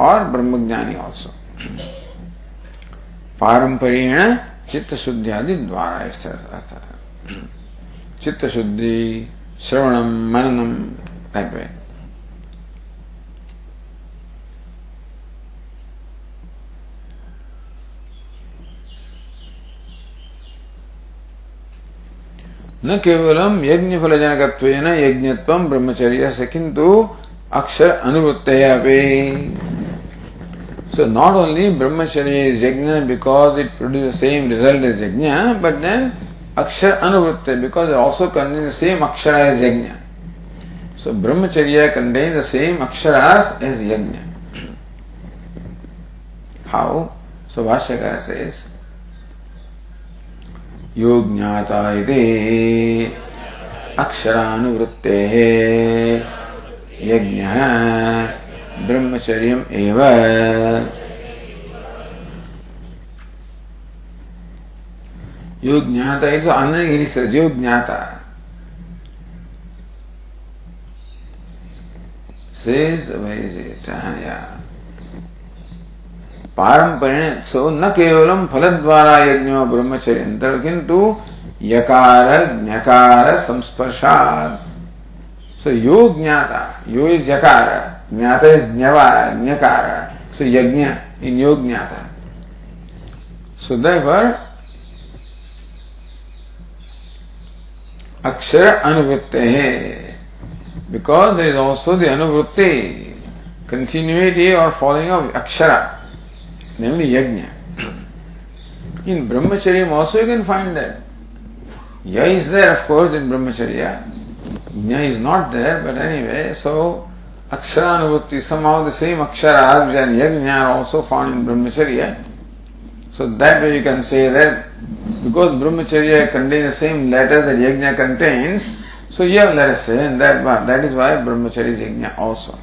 और ब्रह्म ज्ञानी ऑल्सो पारंपरिक चित्त शुद्धि आदि द्वारा चित्त शुद्धि श्रवणम मननम टाइप है न केवलम यज्ञ फल जनक यज्ञ ब्रह्मचर्य से किंतु अक्षर अनुभूत सो नॉट ओनली ब्रह्मचर्य इज़ यज्ञ because it produce same result is यज्ञ बट देन अक्षर अनुवृत्त बिकॉज़ ऑल्सो कंटेन सेम अक्षर एज यज्ञ। सो ब्रह्मचर्य कंटेन द सेम अक्षर एज यज्ञ। हाउ सो भाष्यकार से इज़ यो ज्ञाता इति अक्षरानुवृत्तेः। यज्ञः ब्रह्मचर्यम् एव। यो ज्ञाता इति अन्नगिरि says यो ज्ञाता। Says is uh, yeah. पारंपरिण सो न केवलम फल द्वारा यज्ञ ब्रह्मचर्य किंतु यकार, ज्ञकार संस्पर्शाद सो यो ज्ञाता, यो इज़ यकार, ज्ञाता इज़ ज्ञवार ज्ञकार। सो यज्ञ इन योग ज्ञाता। सो देवर अक्षर अनुवृत्ते है। बिकॉज़ इज़ ऑल्सो द अनुवृत्ति कंटिन्यूटी और फॉलोइंग ऑफ़ अक्षरा। Namely yajna. In brahmacharya also you can find that. Ya is there, of course, in brahmacharya. Jna is not there, but anyway, so Aksharanuvatti, somehow the same Akshara and Yajna are also found in Brahmacharya. So that way you can say that because Brahmacharya contains the same letters that Yajna contains, so yeah, let us say, that, that is why Brahmacharya is Yajna also.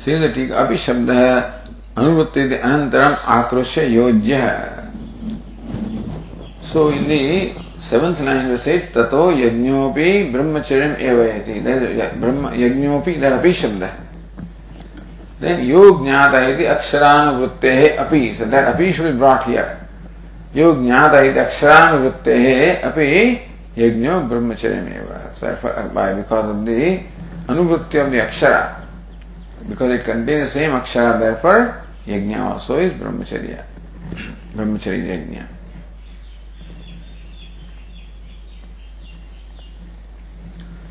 सिद्ध ठीक अभी शब्द है अनुवृत्ति अनंतरम आक्रोश योज्य सो इन सेवंथ लाइन जो से ततो यज्ञोपि ब्रह्मचर्य एवयति ब्रह्म यज्ञोपि इधर अभी शब्द है देन यो ज्ञात यदि अक्षरानुवृत्ते है अपि सो ब्रॉट हियर यो ज्ञात यदि अक्षरानुवृत्ते है यज्ञो ब्रह्मचर्य बाय बिकॉज़ ऑफ़ द अनुवृत्ति of the Akshara because it contains the same akshara, therefore yajna also is brahmacharya. Brahmacharya yajna.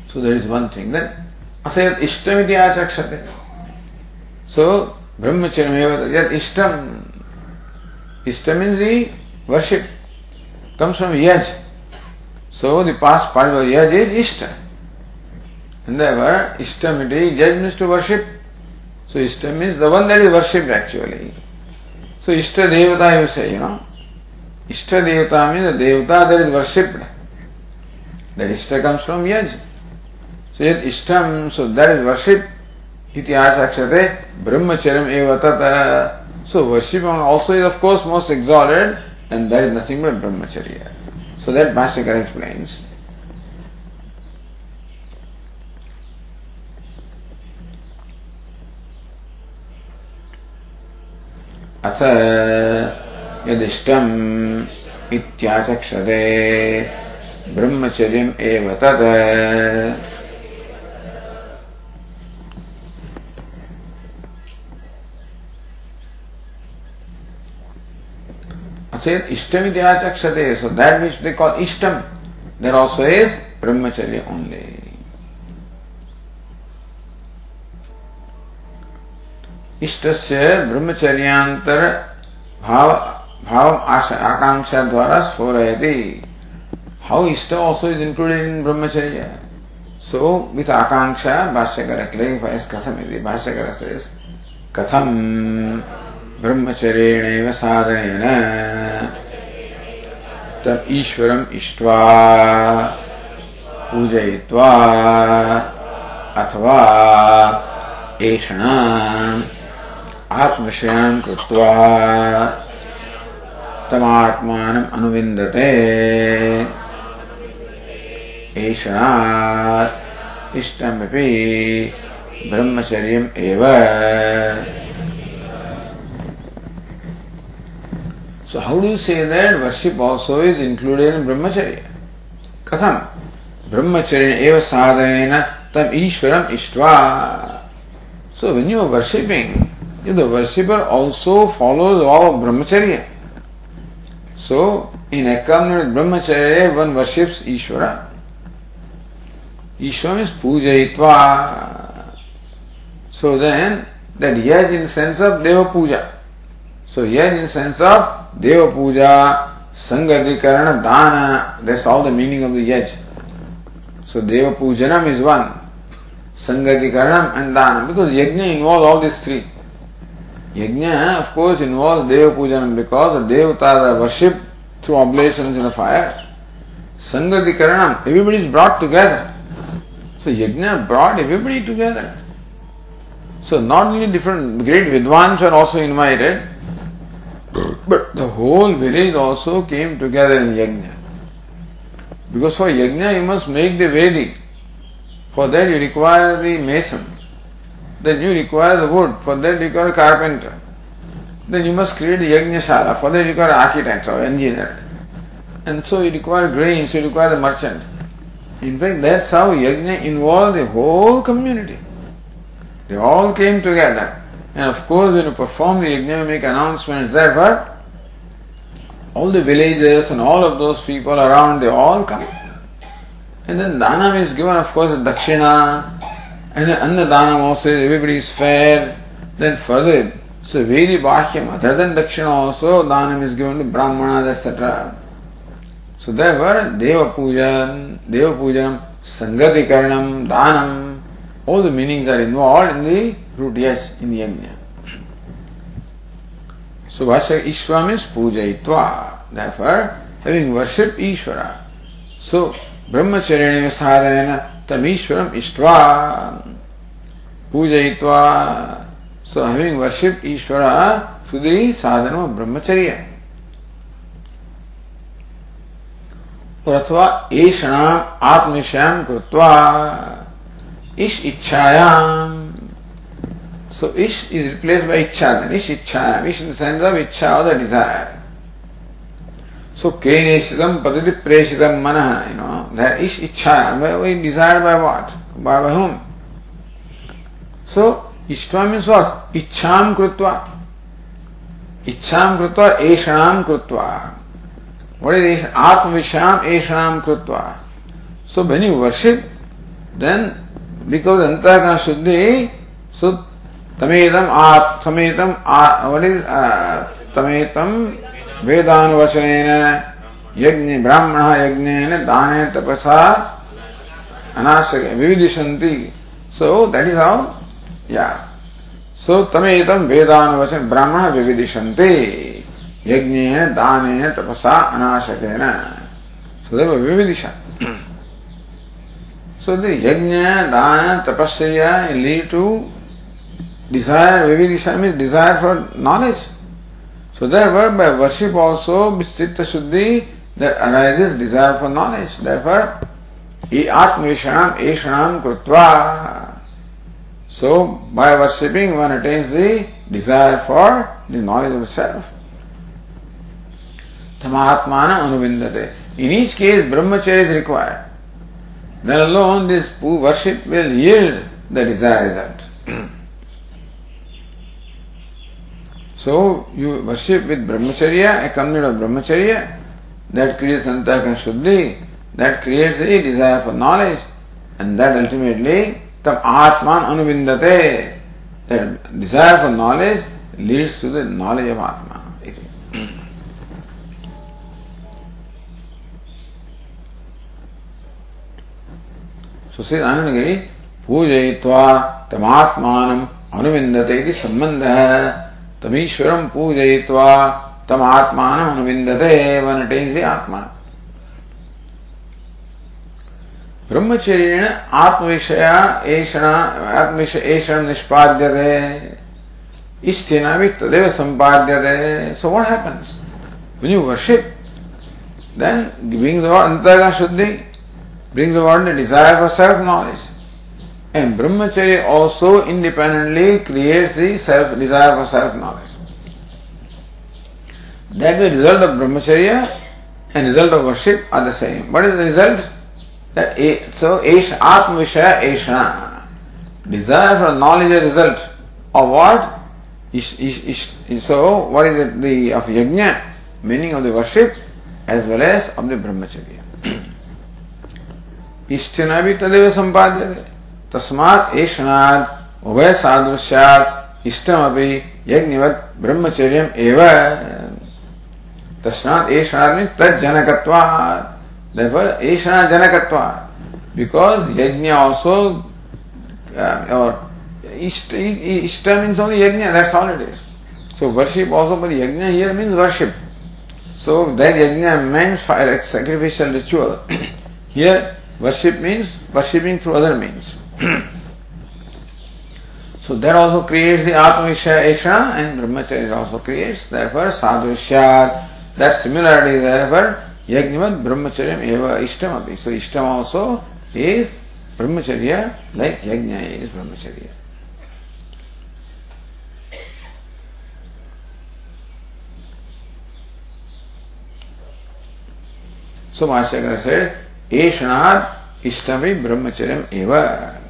So there is one thing. Then asayat ishtamiti achakshate. So, brahmacharya yet ishtam. Ishtam means the worship. Comes from yaj. So, the past part of yaj is ishta. And therefore, ishtam it is, yaj means to worship. So, ishtam means the one that is worshipped actually. So, ishta devata you say, you know. Ishta devata means the devata that is worshipped. That ishta comes from yaj. So, yet ishtam, so that is worship. अक्षते ब्रह्मचर्य एव तत् so worship also is of course most exalted and that is nothing but brahmacharya so that Bhashyakar explains अथ यदिष्टम् इत्याचक्षते ब्रह्मचर्यम् एव तत् says Ishtam Ityachakshate. So that which they call Ishtam, there also is Brahmacharya only. इष्ट से ब्रह्मचर्यांतर भाव भाव आकांक्षा द्वारा सो रहे थे हाउ इष्ट also is included in brahmacharya? So with आकांक्षा, भाष्यकर क्लेरिफाइज कथम यदि भाष्यकर कथम ब्रह्मचर्य साधन तब ईश्वरम इष्ट्वा अथवा एषणा आत्मशयान कृत्वा तमात्मान so how do say that worship also is included in ब्रह्मचर्य कथम ब्रह्मचर्य साधन तम ईश्वर इष्ट्वा so when you are worshipping the worshipper also follows all of brahmacharya. So in accordance with brahmacharya, one worships Ishvara. Ishvara is pujayitva. So then, that yaj in sense of deva puja. So yaj in sense of Deva Puja, Sangadikaran, Dana, that's all the meaning of the Yaj. So Deva Pujanam is one. Sangadikaranam and Dana. Because Yajna involves all these three. Yajna, of course, involves Deva Pujanam because the Devatas are worshipped through oblations in the fire. Sangadikaranam, everybody is brought together. So Yajna brought everybody together. So not only different great Vidwans are also invited, but the whole village also came together in Yajna. Because for Yajna you must make the Vedi. For that you require the mason. Then you require the wood. For that you require a carpenter. Then you must create a Yajna Shala. For that you require an architect or engineer. And so you require grains, you require the merchant. In fact, that's how Yajna involved the whole community. They all came together. And of course, when you perform the yajna, make announcements. Therefore, all the villagers and all of those people around, they all come. And then dhanam is given, of course, dakshina. And then annadhanam also, everybody is fed. Then further, so very bhashyam, other than dakshina also, dhanam is given to brahmanas, etc. So therefore, deva puja, deva puja, sangati karanam, dhanam, all the meanings are involved in the root yes in the yajna. So Vasya Ishwa means pujaitva. Therefore, having worshipped Ishvara. So Brahmacharya sadhanena तमीश्वरम इष्टवान पूजयित्वा सो हैविंग वर्शिप ईश्वर सुदी साधन ब्रह्मचर्य। और अथवा ऐसा आत्मश्याम कृत्वा इस इच्छायाम। सो इस इज़ रिप्लेस बाय इच्छा इस इच्छा इस इच्छा और desire So keneshitam padati preshitam manaha, you know, that ish ichha, we desired by what? By, by whom? So Ishtva means what? Ichham krutva. Ichham krutva, eshanam krutva. What is Atmavisham, eshanam krutva. So when you worship, then because antahakana shuddhi, so तमेतम आत् समेतम what is तमेतम वेदानुवचन यज्ञ ब्राह्मण यज्ञ दान तपसा अनाश विविधिशंति सो दैट इज़ हाउ या सो तमेतम वेदानुवचन ब्राह्मण विविधिशंति यज्ञ दान तपसा अनाशक सदैव विविधिश। hmm. सो यज्ञ दान तपस्या lead to desire विविधिशा mean desire for knowledge So therefore, by worship also, Chitta Shuddhi, that arises desire for knowledge. Therefore, Atmavisham Eshanam Krutva. So, by worshipping, one attains the desire for the knowledge of self. Tamatmana Anuvindate. In each case, brahmacharya is required. Then alone this worship will yield the desired result. So you worship with brahmacharya, accompanied of brahmacharya, that creates antahakana shuddhi, that creates a desire for knowledge, and that ultimately tam atman anuvindate, that desire for knowledge leads to the knowledge of atma. So says Anandagiri, पूजयित्वा तमात्मानम् अनुविन्दते इति सम्बन्धः तमीश्वरम पूजयित्वा तम आत्मान अनुविंदते वनटे से आत्मा ब्रह्मचर्येण आत्मविषय आत्मविषय एषण निष्पाद्यते इष्टेना भी तदेव संपाद्यते so what happens when you worship then giving the word antaraga shuddhi brings about the desire for self knowledge And brahmacharya also independently creates the self desire for self knowledge. That the result of brahmacharya and result of worship are the same. What is the result? That a, so esh atma vishaya eshna. Desire for knowledge is result of what? Ish, ish, ish, so what is it? The of yajna, meaning of the worship as well as of the brahmacharya. Ishtina भी तदेव संपाद्य तस्मात एशनाद उभय साधु सात इष्टम अभी यज्ञवत ब्रह्मचर्य एवं। तस्मात एशनाद में तत्जनकत्व एशनाद जनकत्व बिकॉज़ यज्ञ ऑल्सो और इष्ट मीन्स ओनली यज्ञ सो वर्शिप ऑल्सो बट यज्ञ here means worship so that यज्ञ man fire sacrificial ritual here worship means worshipping through other means so that also creates the Atmavishya and Brahmacharya also creates. Therefore, Sadhushyat, that similarity therefore Yajnavat Brahmacharya eva Ishtam So Ishtam also is Brahmacharya like Yajna is Brahmacharya. So Bhashyakara said, Eshanat Ishtami Brahmacharyam eva.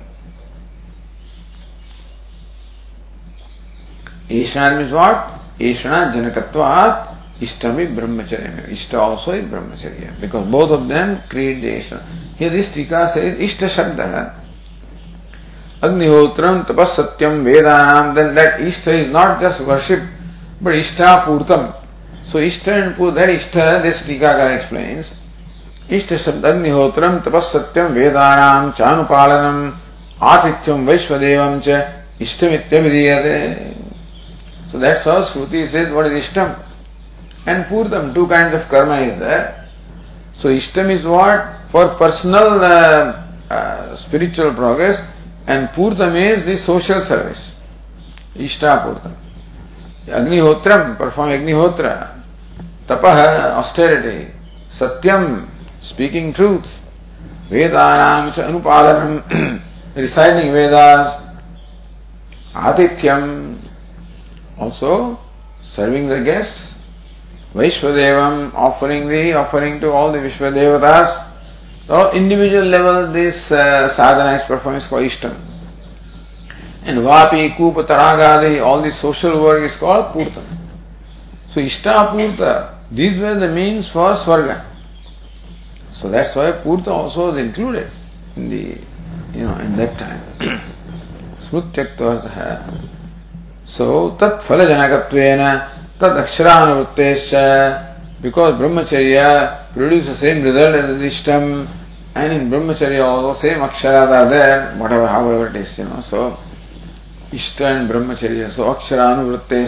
Ishana means what? Ishana Janakatvat Ishtami Brahmacharya. Ishta also is Brahmacharya because both of them create the Ishana. Here this Tika says Ishta Shabda. Agnihotram tapasatyam vedanam then that Ishta is not just worship but Ishta Purtam. So Ishta and Pur, that Ishta this Tika explains. इष्ट शब्द अग्निहोत्रम तपस्सत्यम वेदानाम चानुपालनम आतिथ्यम वैश्वदेवम च इष्टमित्यभिधीयते So that's how Shruti says what is Ishtam. And Purtam, two kinds of karma is there. So Ishtam is what? For personal uh, uh, spiritual progress and Purtam is the social service. Ishta Ishtapurtam. Agnihotra, perform Agnihotra. Tapah, austerity. Satyam, speaking truth. Vedanam, anupadanam, reciting Vedas. Atithyam, also serving the guests. Vaishvadevam, offering the offering to all the Vishvadevatas. So, individual level, this uh, sadhana is performed called Ishtam. And Vapi, Kupa, Taragadi, all this social work is called Purta. So, Ishta Purta, these were the means for Swarga. So that's why Purta also was included in the, you know, in that time. <clears throat> Smrutyakta so तत्फलजनकत्व तदक्षरावृत्ते बिकॉज़ ब्रह्मचर्य produce the same result as अधिष्टम and in ब्रह्मचर्य same Akshara are ever however it is so इष्ट एंड ब्रह्मचर्य सो अक्षरावृत्ते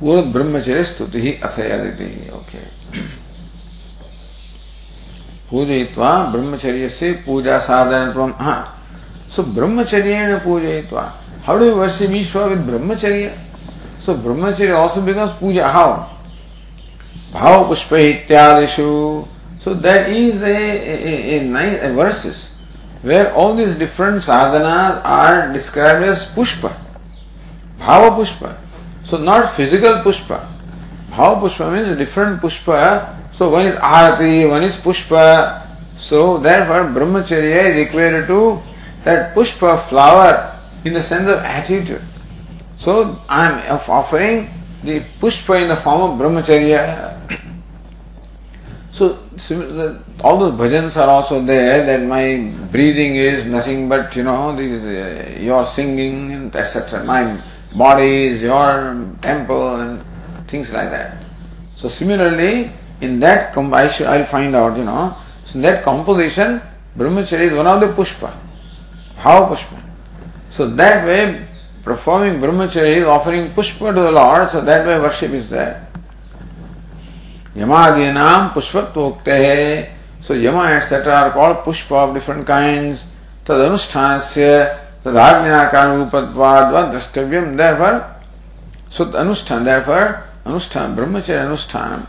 पूर्व ब्रह्मचर्य स्तुति ही अथयादिति ओके पूजयित्वा ब्रह्मचर्यस्य पूजा साधन हाँ सो ब्रह्मचर्य पूजयित्वा how do worship Ishwar with ब्रह्मचर्य सो ब्रह्मचर्य आल्सो बिकॉज़ पूजा हाउ भाव पुष्प इत्यादिषु so that is a a nice verses where all this different साधनास are described as पुष्प भाव पुष्प सो नॉट फ़िज़िकल पुष्प भाव पुष्प मीन्स डिफरेंट पुष्प सो वन इज़ आरती वन इज़ पुष्प सो देर फॉर ब्रह्मचर्य is equated to that pushpa flower in the sense of attitude. So I am offering the pushpa in the form of brahmacharya. So all those bhajans are also there that my breathing is nothing but you know this uh, your singing and etc. My body is your temple and things like that. So similarly, in that I should, I'll find out, you know, so in that composition, brahmacharya is one of the pushpa, how pushpa. So that way, performing brahmacharya is offering pushpa to the Lord, so that way worship is there. Yamadinam pushpatvokte So yama etc. are called pushpa of different kinds. Tad anushthanasya तदाज्ञाकारूपत्वाद्वा द्रष्टव्यम so anushthan therefore anushthan brahmacharya anushthanam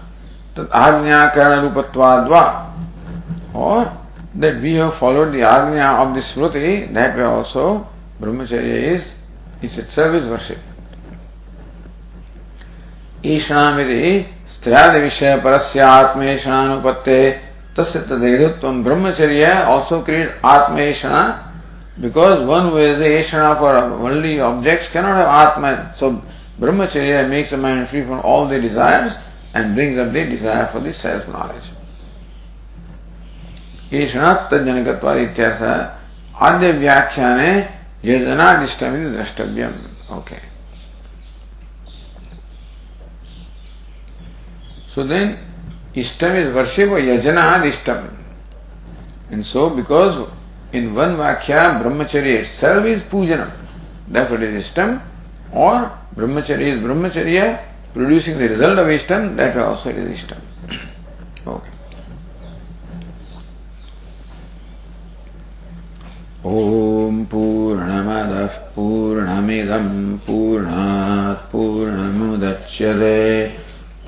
tad ajnakara rupatvadva or that we have followed the agnya of the smriti that way also brahmacharya is is itself is worship ईषणामिति स्त्र्यादि विषय परस्य आत्मेषणानुपत्ते तस्य तदेधुत्वं ब्रह्मचर्य also create आत्मेषणा Because one who has a yeshana for only objects cannot have Atman. So Brahmacharya makes a mind free from all the desires and brings up the desire for the self-knowledge. केशनात्तजनकत्वाद इत्यर्थ आद्य व्याख्याने यजनादिष्टमिति द्रष्टव्यम्। ओके। सो देन इष्टम is worship यजनादिष्टम। And so because in one व्याख्या ब्रह्मचर्य सर्व इज़ पूजनम दैट इज़ इष्टम और ब्रह्मचर्य इज़ ब्रह्मचर्य प्रोड्यूसिंग द रिज़ल्ट ऑफ़ इष्टम दैट ऑल्सो इज़ इष्टम। ओके <coughs> ॐ पूर्णमदः पूर्णमिदम् पूर्णात् पूर्णमुदच्यते।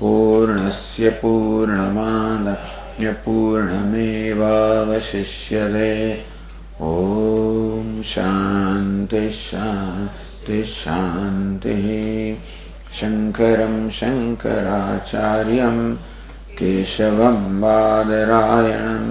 पूर्णस्य पूर्णमादज्ञपूर्णमेवावशिष्यते ॐ शान्ति शान्ति शङ्करम् शङ्कराचार्यम् केशवम् बादरायणम्